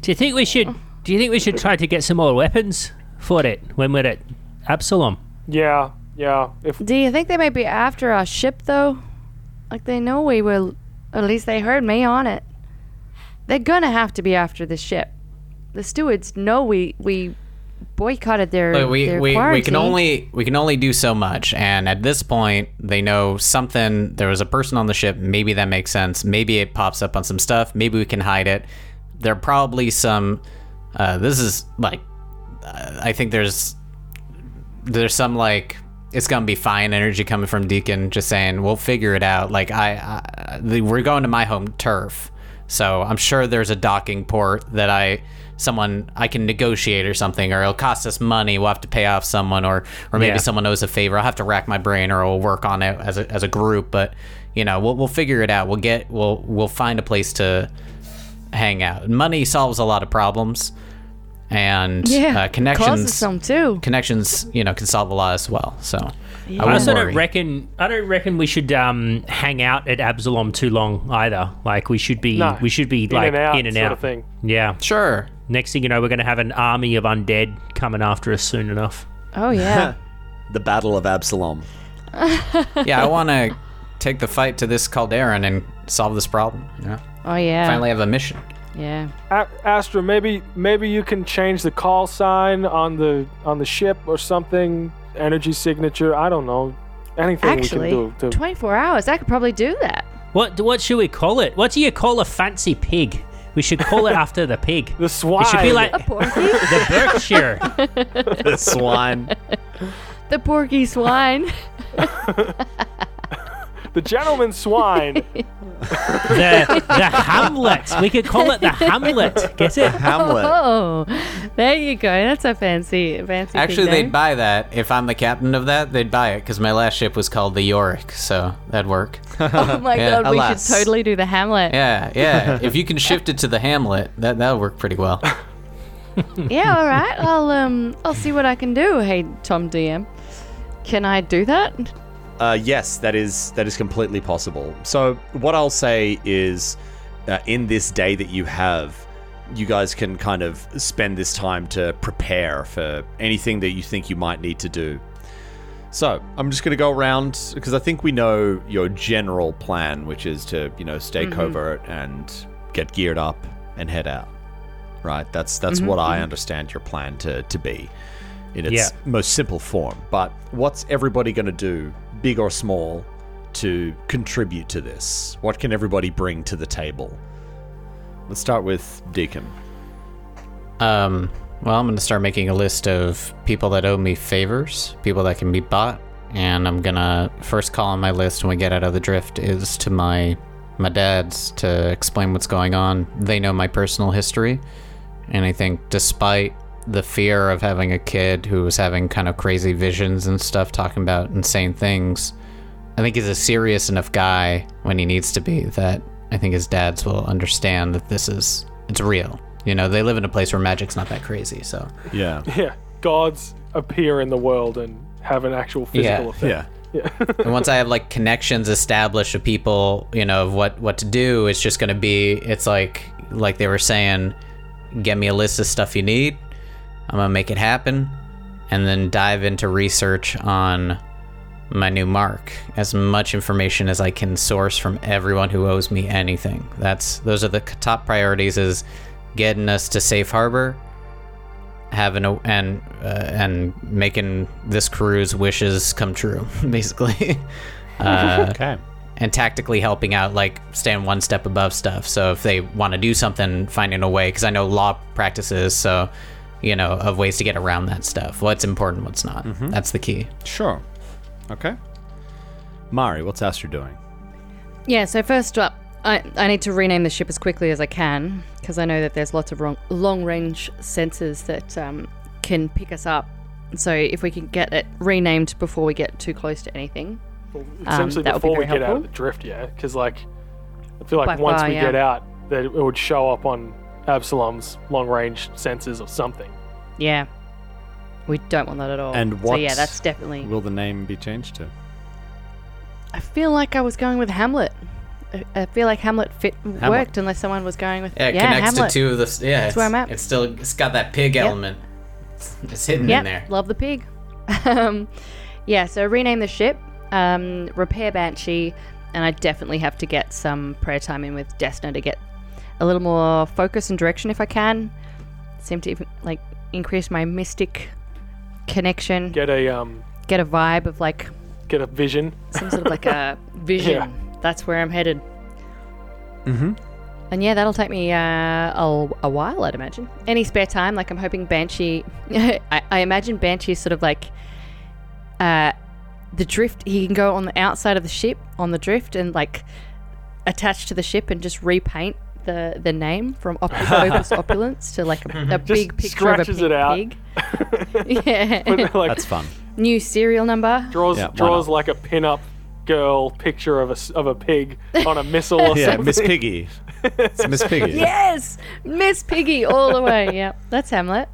Do you think we should? Do you think we should try to get some more weapons for it when we're at Absalom? yeah, yeah. If do you think they might be after our ship though? Like they know we will. At least they heard me on it. They're gonna have to be after the ship. The stewards know we we boycotted their Look, we, their we, we can only we can only do so much and at this point they know something there was a person on the ship maybe that makes sense maybe it pops up on some stuff maybe we can hide it. There are probably some uh, this is like uh, i think there's there's some like it's gonna be fine energy coming from deacon just saying we'll figure it out. Like i, I the, we're going to my home turf so i'm sure there's a docking port that i someone i can negotiate or something or it'll cost us money. We'll have to pay off someone or or maybe Yeah. someone owes a favor. I'll have to rack my brain or we'll work on it as a, as a group. But you know we'll, we'll figure it out. We'll get we'll we'll find a place to hang out. Money solves a lot of problems and yeah uh, causes connections some too. connections you know can solve a lot as well. So Yeah. I I also worry. don't reckon. I don't reckon we should um, hang out at Absalom too long either. Like we should be. No. We should be in like and out in and sort out. of thing. Yeah. sure Next thing you know, we're going to have an army of undead coming after us soon enough. Oh yeah. The Battle of Absalom. yeah i want to take the fight to this calderon and solve this problem you know oh yeah. finally have a mission Yeah. A- Astra, maybe maybe you can change the call sign on the on the ship or something. Energy signature. I don't know. Anything Actually, we can do. To, 24 hours. I could probably do that. What what should we call it? What do you call a fancy pig? We should call it after the pig. the swine. It should be like A porky. the Berkshire. The swine. the porky swine. The gentleman swine. the the Hamlet. We could call it the Hamlet. Get it? Hamlet. Oh, there you go. That's a fancy, fancy. actually thing they'd there. buy that if i'm the captain of that they'd buy it because my last ship was called the yorick so that'd work Oh my Yeah, god, we alas. should totally do the Hamlet. yeah yeah if you can shift it to the hamlet that that'll work pretty well Yeah, all right. I'll um, I'll see what I can do. Hey, Tom DM, can I do that? Uh, yes, that is that is completely possible. So what I'll say is, uh, in this day that you have, you guys can kind of spend this time to prepare for anything that you think you might need to do. So I'm just going to go around because I think we know your general plan, which is to you know stay covert and get geared up and head out. Right. That's that's what I understand your plan to to be in its Yeah. most simple form. But what's everybody going to do, big or small, to contribute to this? What can everybody bring to the table? Let's start with Deacon. Um, well, I'm going to start making a list of people that owe me favors, people that can be bought, and I'm going to first call on my list when we get out of the drift is to my my dad's to explain what's going on. They know my personal history, and I think despite the fear of having a kid who was having kind of crazy visions and stuff talking about insane things, I think he's a serious enough guy when he needs to be that I think his dads will understand that this is it's real. You know, they live in a place where magic's not that crazy, so Yeah. yeah, gods appear in the world and have an actual physical Yeah. effect. Yeah. Yeah. and once I have like connections established of people, you know, of what what to do, it's just gonna be it's like like they were saying, get me a list of stuff you need. I'm gonna make it happen, and then dive into research on my new mark. As much information as I can source from everyone who owes me anything. That's those are the top priorities. Is getting us to safe harbor, having a and uh, and making this crew's wishes come true, basically. uh, Okay. and tactically helping out, like staying one step above stuff. So if they want to do something, finding a way, because I know law practices, so you know of ways to get around that stuff. What's important, what's not. That's the key. Sure. Okay. Mari, what's Astra doing? Yeah. So first up, I I need to rename the ship as quickly as I can because I know that there's lots of wrong, long range sensors that um, can pick us up So if we can get it renamed before we get too close to anything, Essentially, that would be before we very get out of the drift, yeah, because like I feel like By once far, we yeah. get out, that it would show up on Absalom's long-range sensors or something. Yeah, we don't want that at all. And So what yeah, that's definitely. will the name be changed to? I feel like I was going with Hamlet. I- I feel like Hamlet fit worked unless someone was going with Yeah, it connects Hamlet. to two of the. s- Yeah, it's, where I'm at. it's still it's got that pig element. It's, it's hidden Yep, in there. love the pig. um, yeah, so rename the ship, um, repair Banshee, and I definitely have to get some prayer time in with Desna to get a little more focus and direction if I can. Seem to even like increase my mystic connection. Get, Get a um, a vibe of like get a vision. some sort of like a vision. Yeah. That's where I'm headed. Mm-hmm. And yeah, that'll take me uh, a, a while, I'd imagine. Any spare time, like I'm hoping Banshee. I, I imagine Banshee is sort of like uh, the drift. He can go on the outside of the ship on the drift and like attach to the ship and just repaint the the name from Op- Opus Opulence to like a, mhm. a big picture of a scratches pig. it out. yeah, But, like That's fun. new serial number. draws Yeah, why draws not? like a pin-up girl picture of a s- of a pig on a missile or Yeah, something. Miss Piggy. It's Miss Piggy. Yes, Miss Piggy all the way. Yeah, that's Hamlet.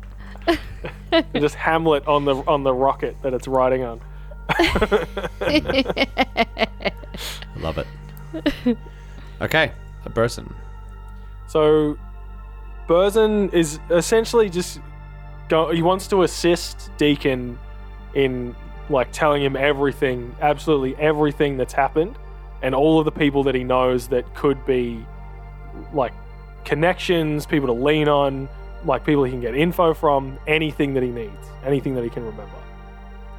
Just Hamlet on the on the rocket that it's riding on. Love it. Okay, a person. So Burzin is essentially just go he wants to assist Deacon in like telling him everything, absolutely everything that's happened and all of the people that he knows that could be like connections, people to lean on, like people he can get info from, anything that he needs, anything that he can remember.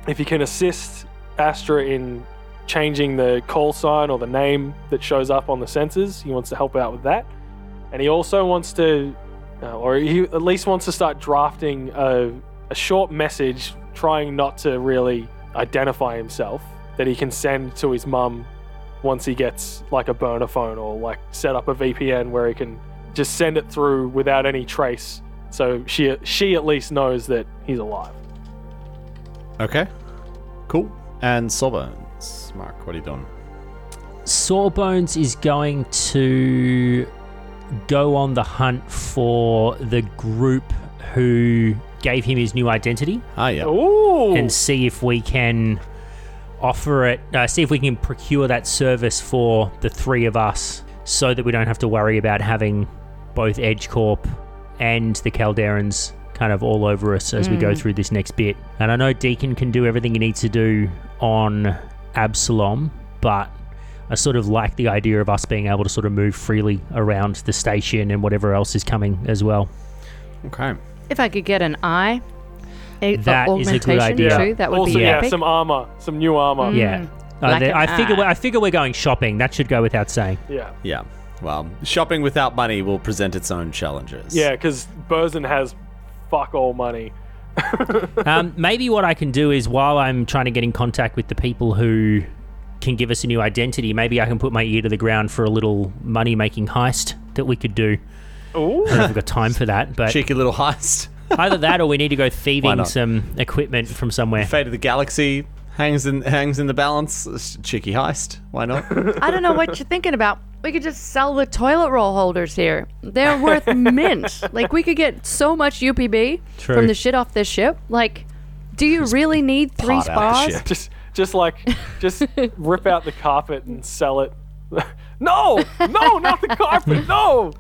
If he can assist Astra in changing the call sign or the name that shows up on the sensors, he wants to help out with that. And he also wants to, uh, or he at least wants to start drafting a, a short message trying not to really identify himself that he can send to his mum once he gets like a burner phone or like set up a VPN where he can just send it through without any trace. So she she at least knows that he's alive. Okay, cool. And Sawbones. Mark, what are you doing? Sawbones is going to go on the hunt for the group who gave him his new identity Ah, yeah. Ooh. and see if we can offer it, uh, see if we can procure that service for the three of us so that we don't have to worry about having both Edge Corp and the Calderons kind of all over us as we go through this next bit. And I know Deacon can do everything he needs to do on Absalom, but I sort of like the idea of us being able to sort of move freely around the station and whatever else is coming as well. Okay. If I could get an eye, a, That is a good augmentation idea. too, that would also, be yeah, epic. some armor, some new armor. Yeah. Uh, Black the- I figure eye. I figure we're going shopping. That should go without saying. Yeah. Yeah. Well, shopping without money will present its own challenges. Yeah, because Burzin has fuck all money. um, maybe what I can do is while I'm trying to get in contact with the people who can give us a new identity, maybe I can put my ear to the ground for a little money making heist that we could do. Ooh. I don't know if we've got time for that, but Cheeky little heist. either that or we need to go thieving some equipment from somewhere. Fate of the Galaxy hangs in hangs in the balance. It's a cheeky heist. Why not? I don't know what you're thinking about. We could just sell the toilet roll holders here. They're worth mint. Like we could get so much UPB True. from the shit off this ship. Like, do you really need three pot out the spas? ship. just just like just rip out the carpet and sell it. no, no, not the carpet. No,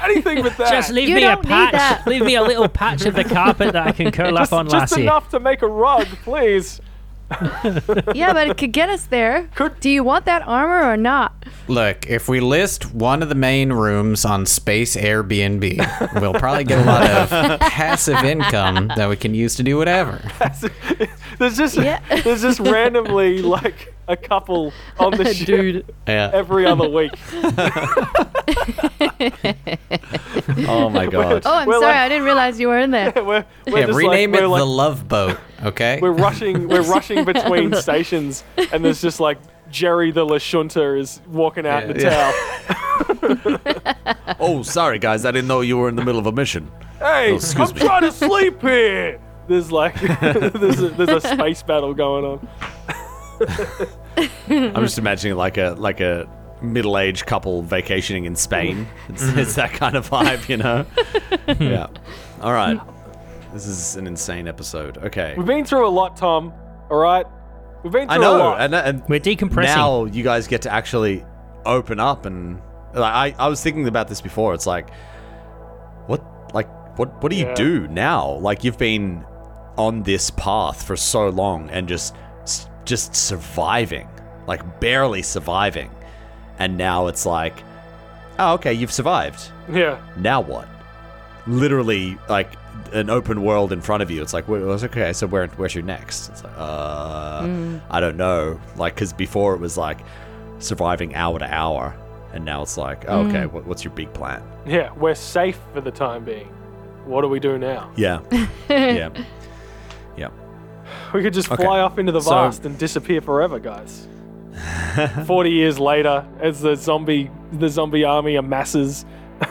anything but that. Just leave You me a don't need patch. that. Leave me a little patch of the carpet that I can curl just, up on, just Lassie. enough to make a rug, please. yeah, but it could get us there. Could- do you want that armor or not? Look, if we list one of the main rooms on Space Airbnb, we'll probably get a lot of passive income that we can use to do whatever. There's just Yeah. there's just randomly like a couple on the ship Dude. Yeah. every other week. oh my god. Oh, I'm We're sorry. like- I didn't realize you were in there. we're we're Yeah, rename like, it we're like, the Love Boat, okay? we're rushing we're rushing between stations and there's just like Jerry the Lashunta is walking out in the tower. Oh, sorry guys. I didn't know you were in the middle of a mission. Hey, oh, excuse I'm me. trying to sleep here. there's like there's a, there's a space battle going on. I'm just imagining like a like a middle-aged couple vacationing in Spain. It's, mm-hmm. it's that kind of vibe, you know. yeah. All right. This is an insane episode. Okay. We've been through a lot, Tom. All right, we've been through I know, a lot. and, and We're decompressing. now you guys get to actually open up and like I, I was thinking about this before. It's like, what like what what do you Yeah. do now? Like you've been on this path for so long and just just surviving, like barely surviving, and now it's like, oh okay, you've survived. yeah, Now what? Literally like an open world in front of you. It's like, well, it's okay. So where where's your next? It's like, uh, I don't know. Like, because before it was like surviving hour to hour, and now it's like, oh, okay, what, what's your big plan? yeah. We're safe for the time being. What do we do now? Yeah, yeah, yeah. We could just Okay. fly off into the So- vast and disappear forever, guys. Forty years later, as the zombie the zombie army amasses,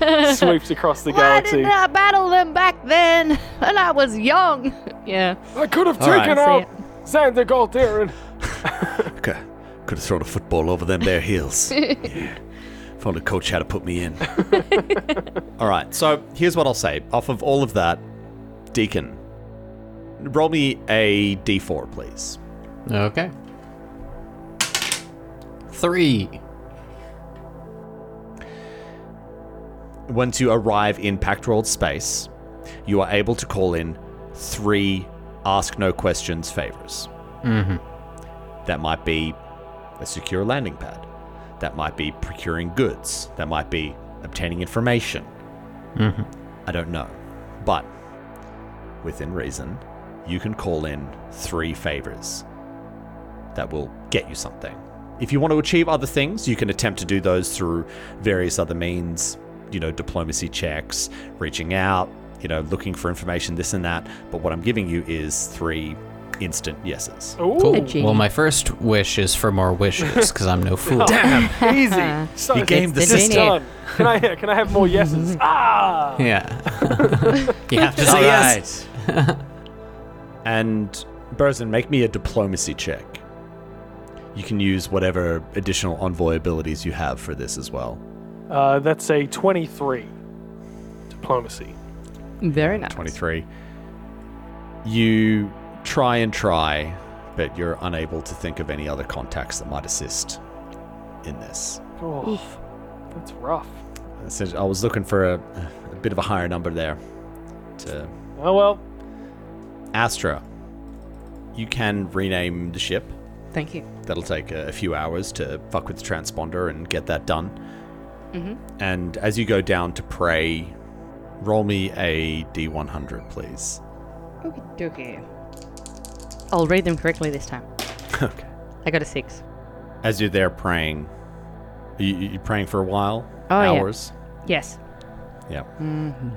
sweeps across the Why galaxy. didn't I battle them back then when I was young? Yeah. I could have All right. taken See out it. Xander Calderon. Okay, could have thrown a football over them bare heels. yeah. Found only coach had to put me in. all right, so here's what I'll say. Off of all of that, Deacon, roll me a d4, please. Okay. Three. Once you arrive in Pact World space, you are able to call in three ask no questions favors. Mm-hmm. That might be a secure landing pad. That might be procuring goods. That might be obtaining information. Mm-hmm. I don't know. But within reason, you can call in three favors that will get you something. If you want to achieve other things, you can attempt to do those through various other means, you know, diplomacy checks, reaching out, you know, looking for information, this and that. But what I'm giving you is three instant yeses. Ooh, Cool. Well, my first wish is for more wishes because I'm no fool. Damn! easy. So He gamed the it's system. done. Can I can I have more yeses? ah. Yeah. you have to say yes. Alright. and Burzin, make me a diplomacy check. You can use whatever additional envoy abilities you have for this as well. Uh, that's a twenty-three. Diplomacy. Very nice. 23. You try and try, but you're unable to think of any other contacts that might assist in this. Oh, that's rough. I was looking for a, a bit of a higher number there. To Oh well. Astra, you can rename the ship. Thank you. That'll take a, a few hours to fuck with the transponder and get that done. Mm-hmm. And as you go down to pray, roll me a D100, please. Okie dokie. I'll read them correctly this time. okay. I got a six. As you're there praying, you, you praying for a while? Oh, yeah. Hours? Yes. Yeah. Mm-hmm.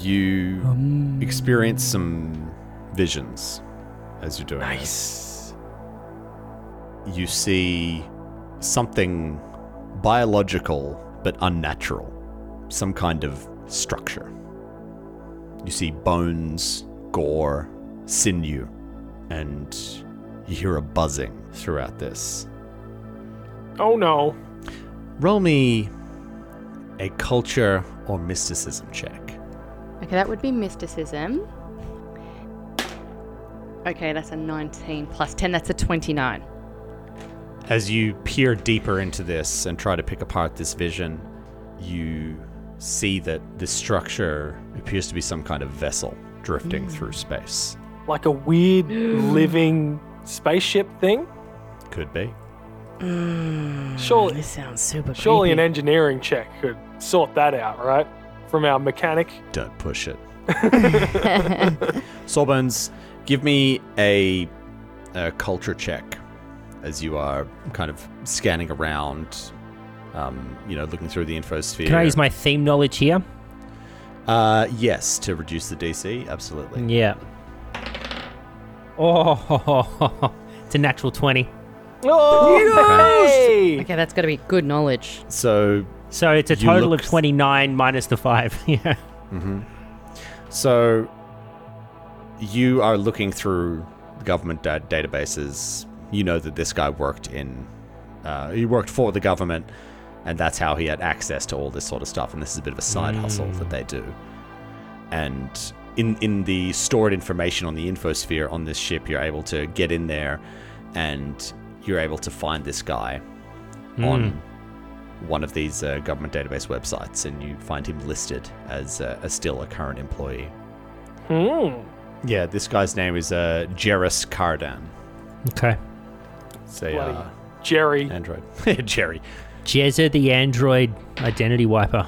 You experience some visions as you're doing this. You see something biological but unnatural, some kind of structure. You see bones, gore, sinew, and you hear a buzzing throughout this. Oh no. Roll me a culture or mysticism check. Okay, that would be mysticism. Okay, that's a 19 plus 10. That's a 29. As you peer deeper into this and try to pick apart this vision, you see that this structure appears to be some kind of vessel drifting mm. through space. Like a weird living spaceship thing. Could be. Mm, surely, This sounds super surely an engineering check could sort that out, right? From our mechanic. Don't push it. Sawbones, give me a, a culture check as you are kind of scanning around, um, you know, looking through the infosphere. Can I use my theme knowledge here? Uh, yes, to reduce the DC, absolutely. Yeah. Oh, it's a natural 20. Oh, hey! Okay, that's got to be good knowledge. So So it's a You total look- of 29 minus the 5. yeah. So you are looking through government da- databases. You know that this guy worked in, uh, he worked for the government, and that's how he had access to all this sort of stuff. And this is a bit of a side hustle that they do. And in in the stored information on the infosphere on this ship, you're able to get in there, and you're able to find this guy on one of these uh, government database websites, and you find him listed as uh, as still a current employee. Hmm. Yeah, this guy's name is uh, Jerris Cardan. Okay. Say, uh, Jerry. Android. Jerry. Jezza the android identity wiper.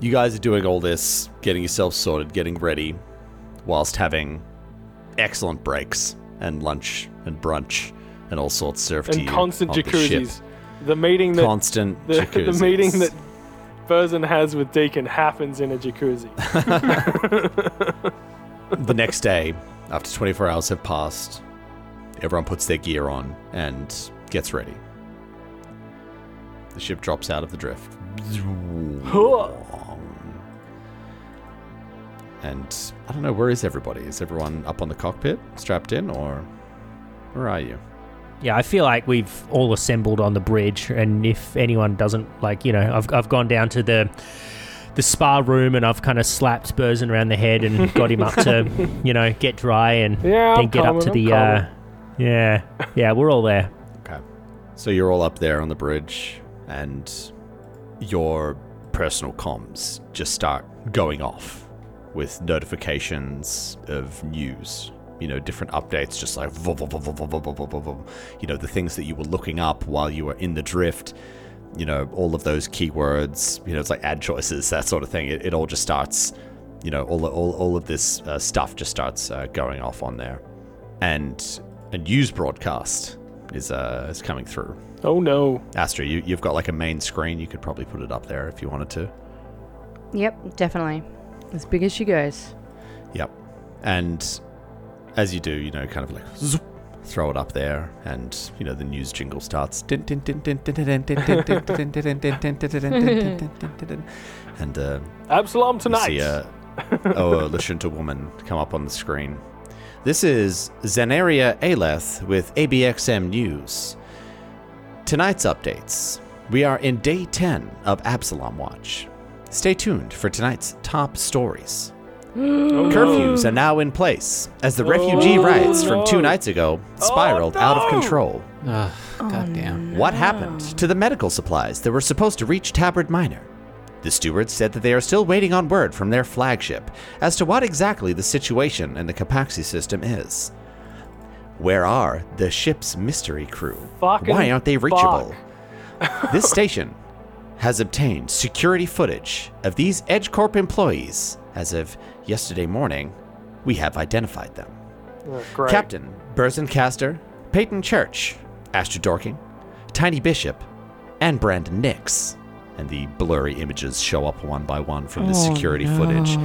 You guys are doing all this, getting yourself sorted, getting ready, whilst having excellent breaks and lunch and brunch and all sorts served to and constant on the ship. jacuzzis. The meeting that Constant the, the meeting that Burzin has with Deacon happens in a jacuzzi. the next day, after 24 hours have passed, everyone puts their gear on and gets ready. The ship drops out of the drift. And I don't know, where is everybody? Is everyone up on the cockpit, strapped in, or where are you? Yeah, I feel like we've all assembled on the bridge, and if anyone doesn't like, you know, I've, I've gone down to the the spa room and I've kind of slapped Burzin around the head and got him up to, you know, get dry and Yeah, then I'm get up to the. I'm Uh, yeah, yeah, we're all there. okay. So you're all up there on the bridge, and your personal comms just start going off with notifications of news. You know, different updates, just like, vum, vum, vum, you know, the things that you were looking up while you were in the drift you know, all of those keywords, you know, it's like ad choices, that sort of thing. It, it all just starts, you know, all, all, all of this uh, stuff just starts uh, going off on there. And a news broadcast is uh, is coming through. Oh no. Astra, you, you've got like a main screen. You could probably put it up there if you wanted to. Yep, definitely. As big as she goes. Yep. And as you do, you know, kind of like zoop, throw it up there, and you know the news jingle starts. And uh, Absalom you tonight. see a oh, a Lashunta woman come up on the screen. This is Zenaria Aleth with ABXM News. Tonight's updates. We are in day 10 of Absalom Watch. Stay tuned for tonight's top stories. Curfews are now in place as the refugee Oh, riots from two nights ago spiraled out of oh, control. Ugh, goddamn. What happened to the medical supplies that were supposed to reach Tabard Minor? The stewards said that they are still waiting on word from their flagship as to what exactly the situation in the Capaxi system is. Where are the ship's mystery crew? Fucking Why aren't they reachable? this station has obtained security footage of these EdgeCorp employees. As of yesterday morning, we have identified them. Oh. Captain Burzin Caster, Peyton Church, Astra Dorking, Tiny Bishop, and Brandon Nix. And the blurry images show up one by one from the oh, security footage.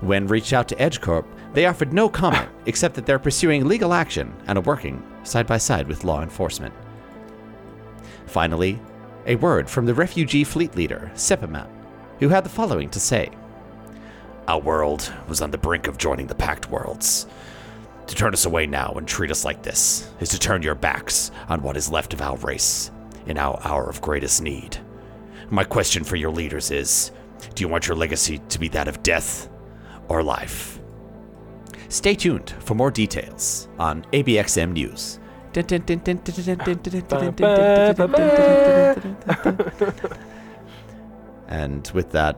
When reached out to EdgeCorp, they offered no comment except that they're pursuing legal action and are working side by side with law enforcement. Finally, a word from the refugee fleet leader, Sepamat, who had the following to say Our world was on the brink of joining the Pact Worlds. To turn us away now and treat us like this is to turn your backs on what is left of our race in our hour of greatest need. My question for your leaders is do you want your legacy to be that of death or life? Stay tuned for more details on ABXM News. And with that,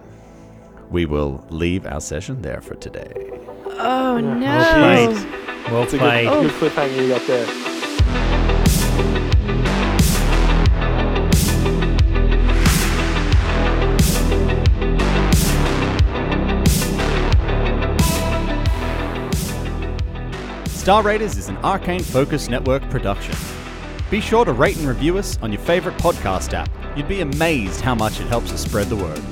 we will leave our session there for today. Oh no! Well played. Well It's a played. good, good cliffhanger you got there. Star Raiders is an Arcane Focus Network production. Be sure to rate and review us on your favorite podcast app. You'd be amazed how much it helps us spread the word.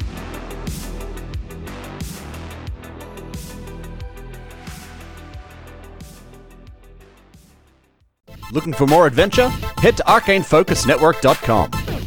Looking for more adventure? Head to arcanefocusnetwork.com.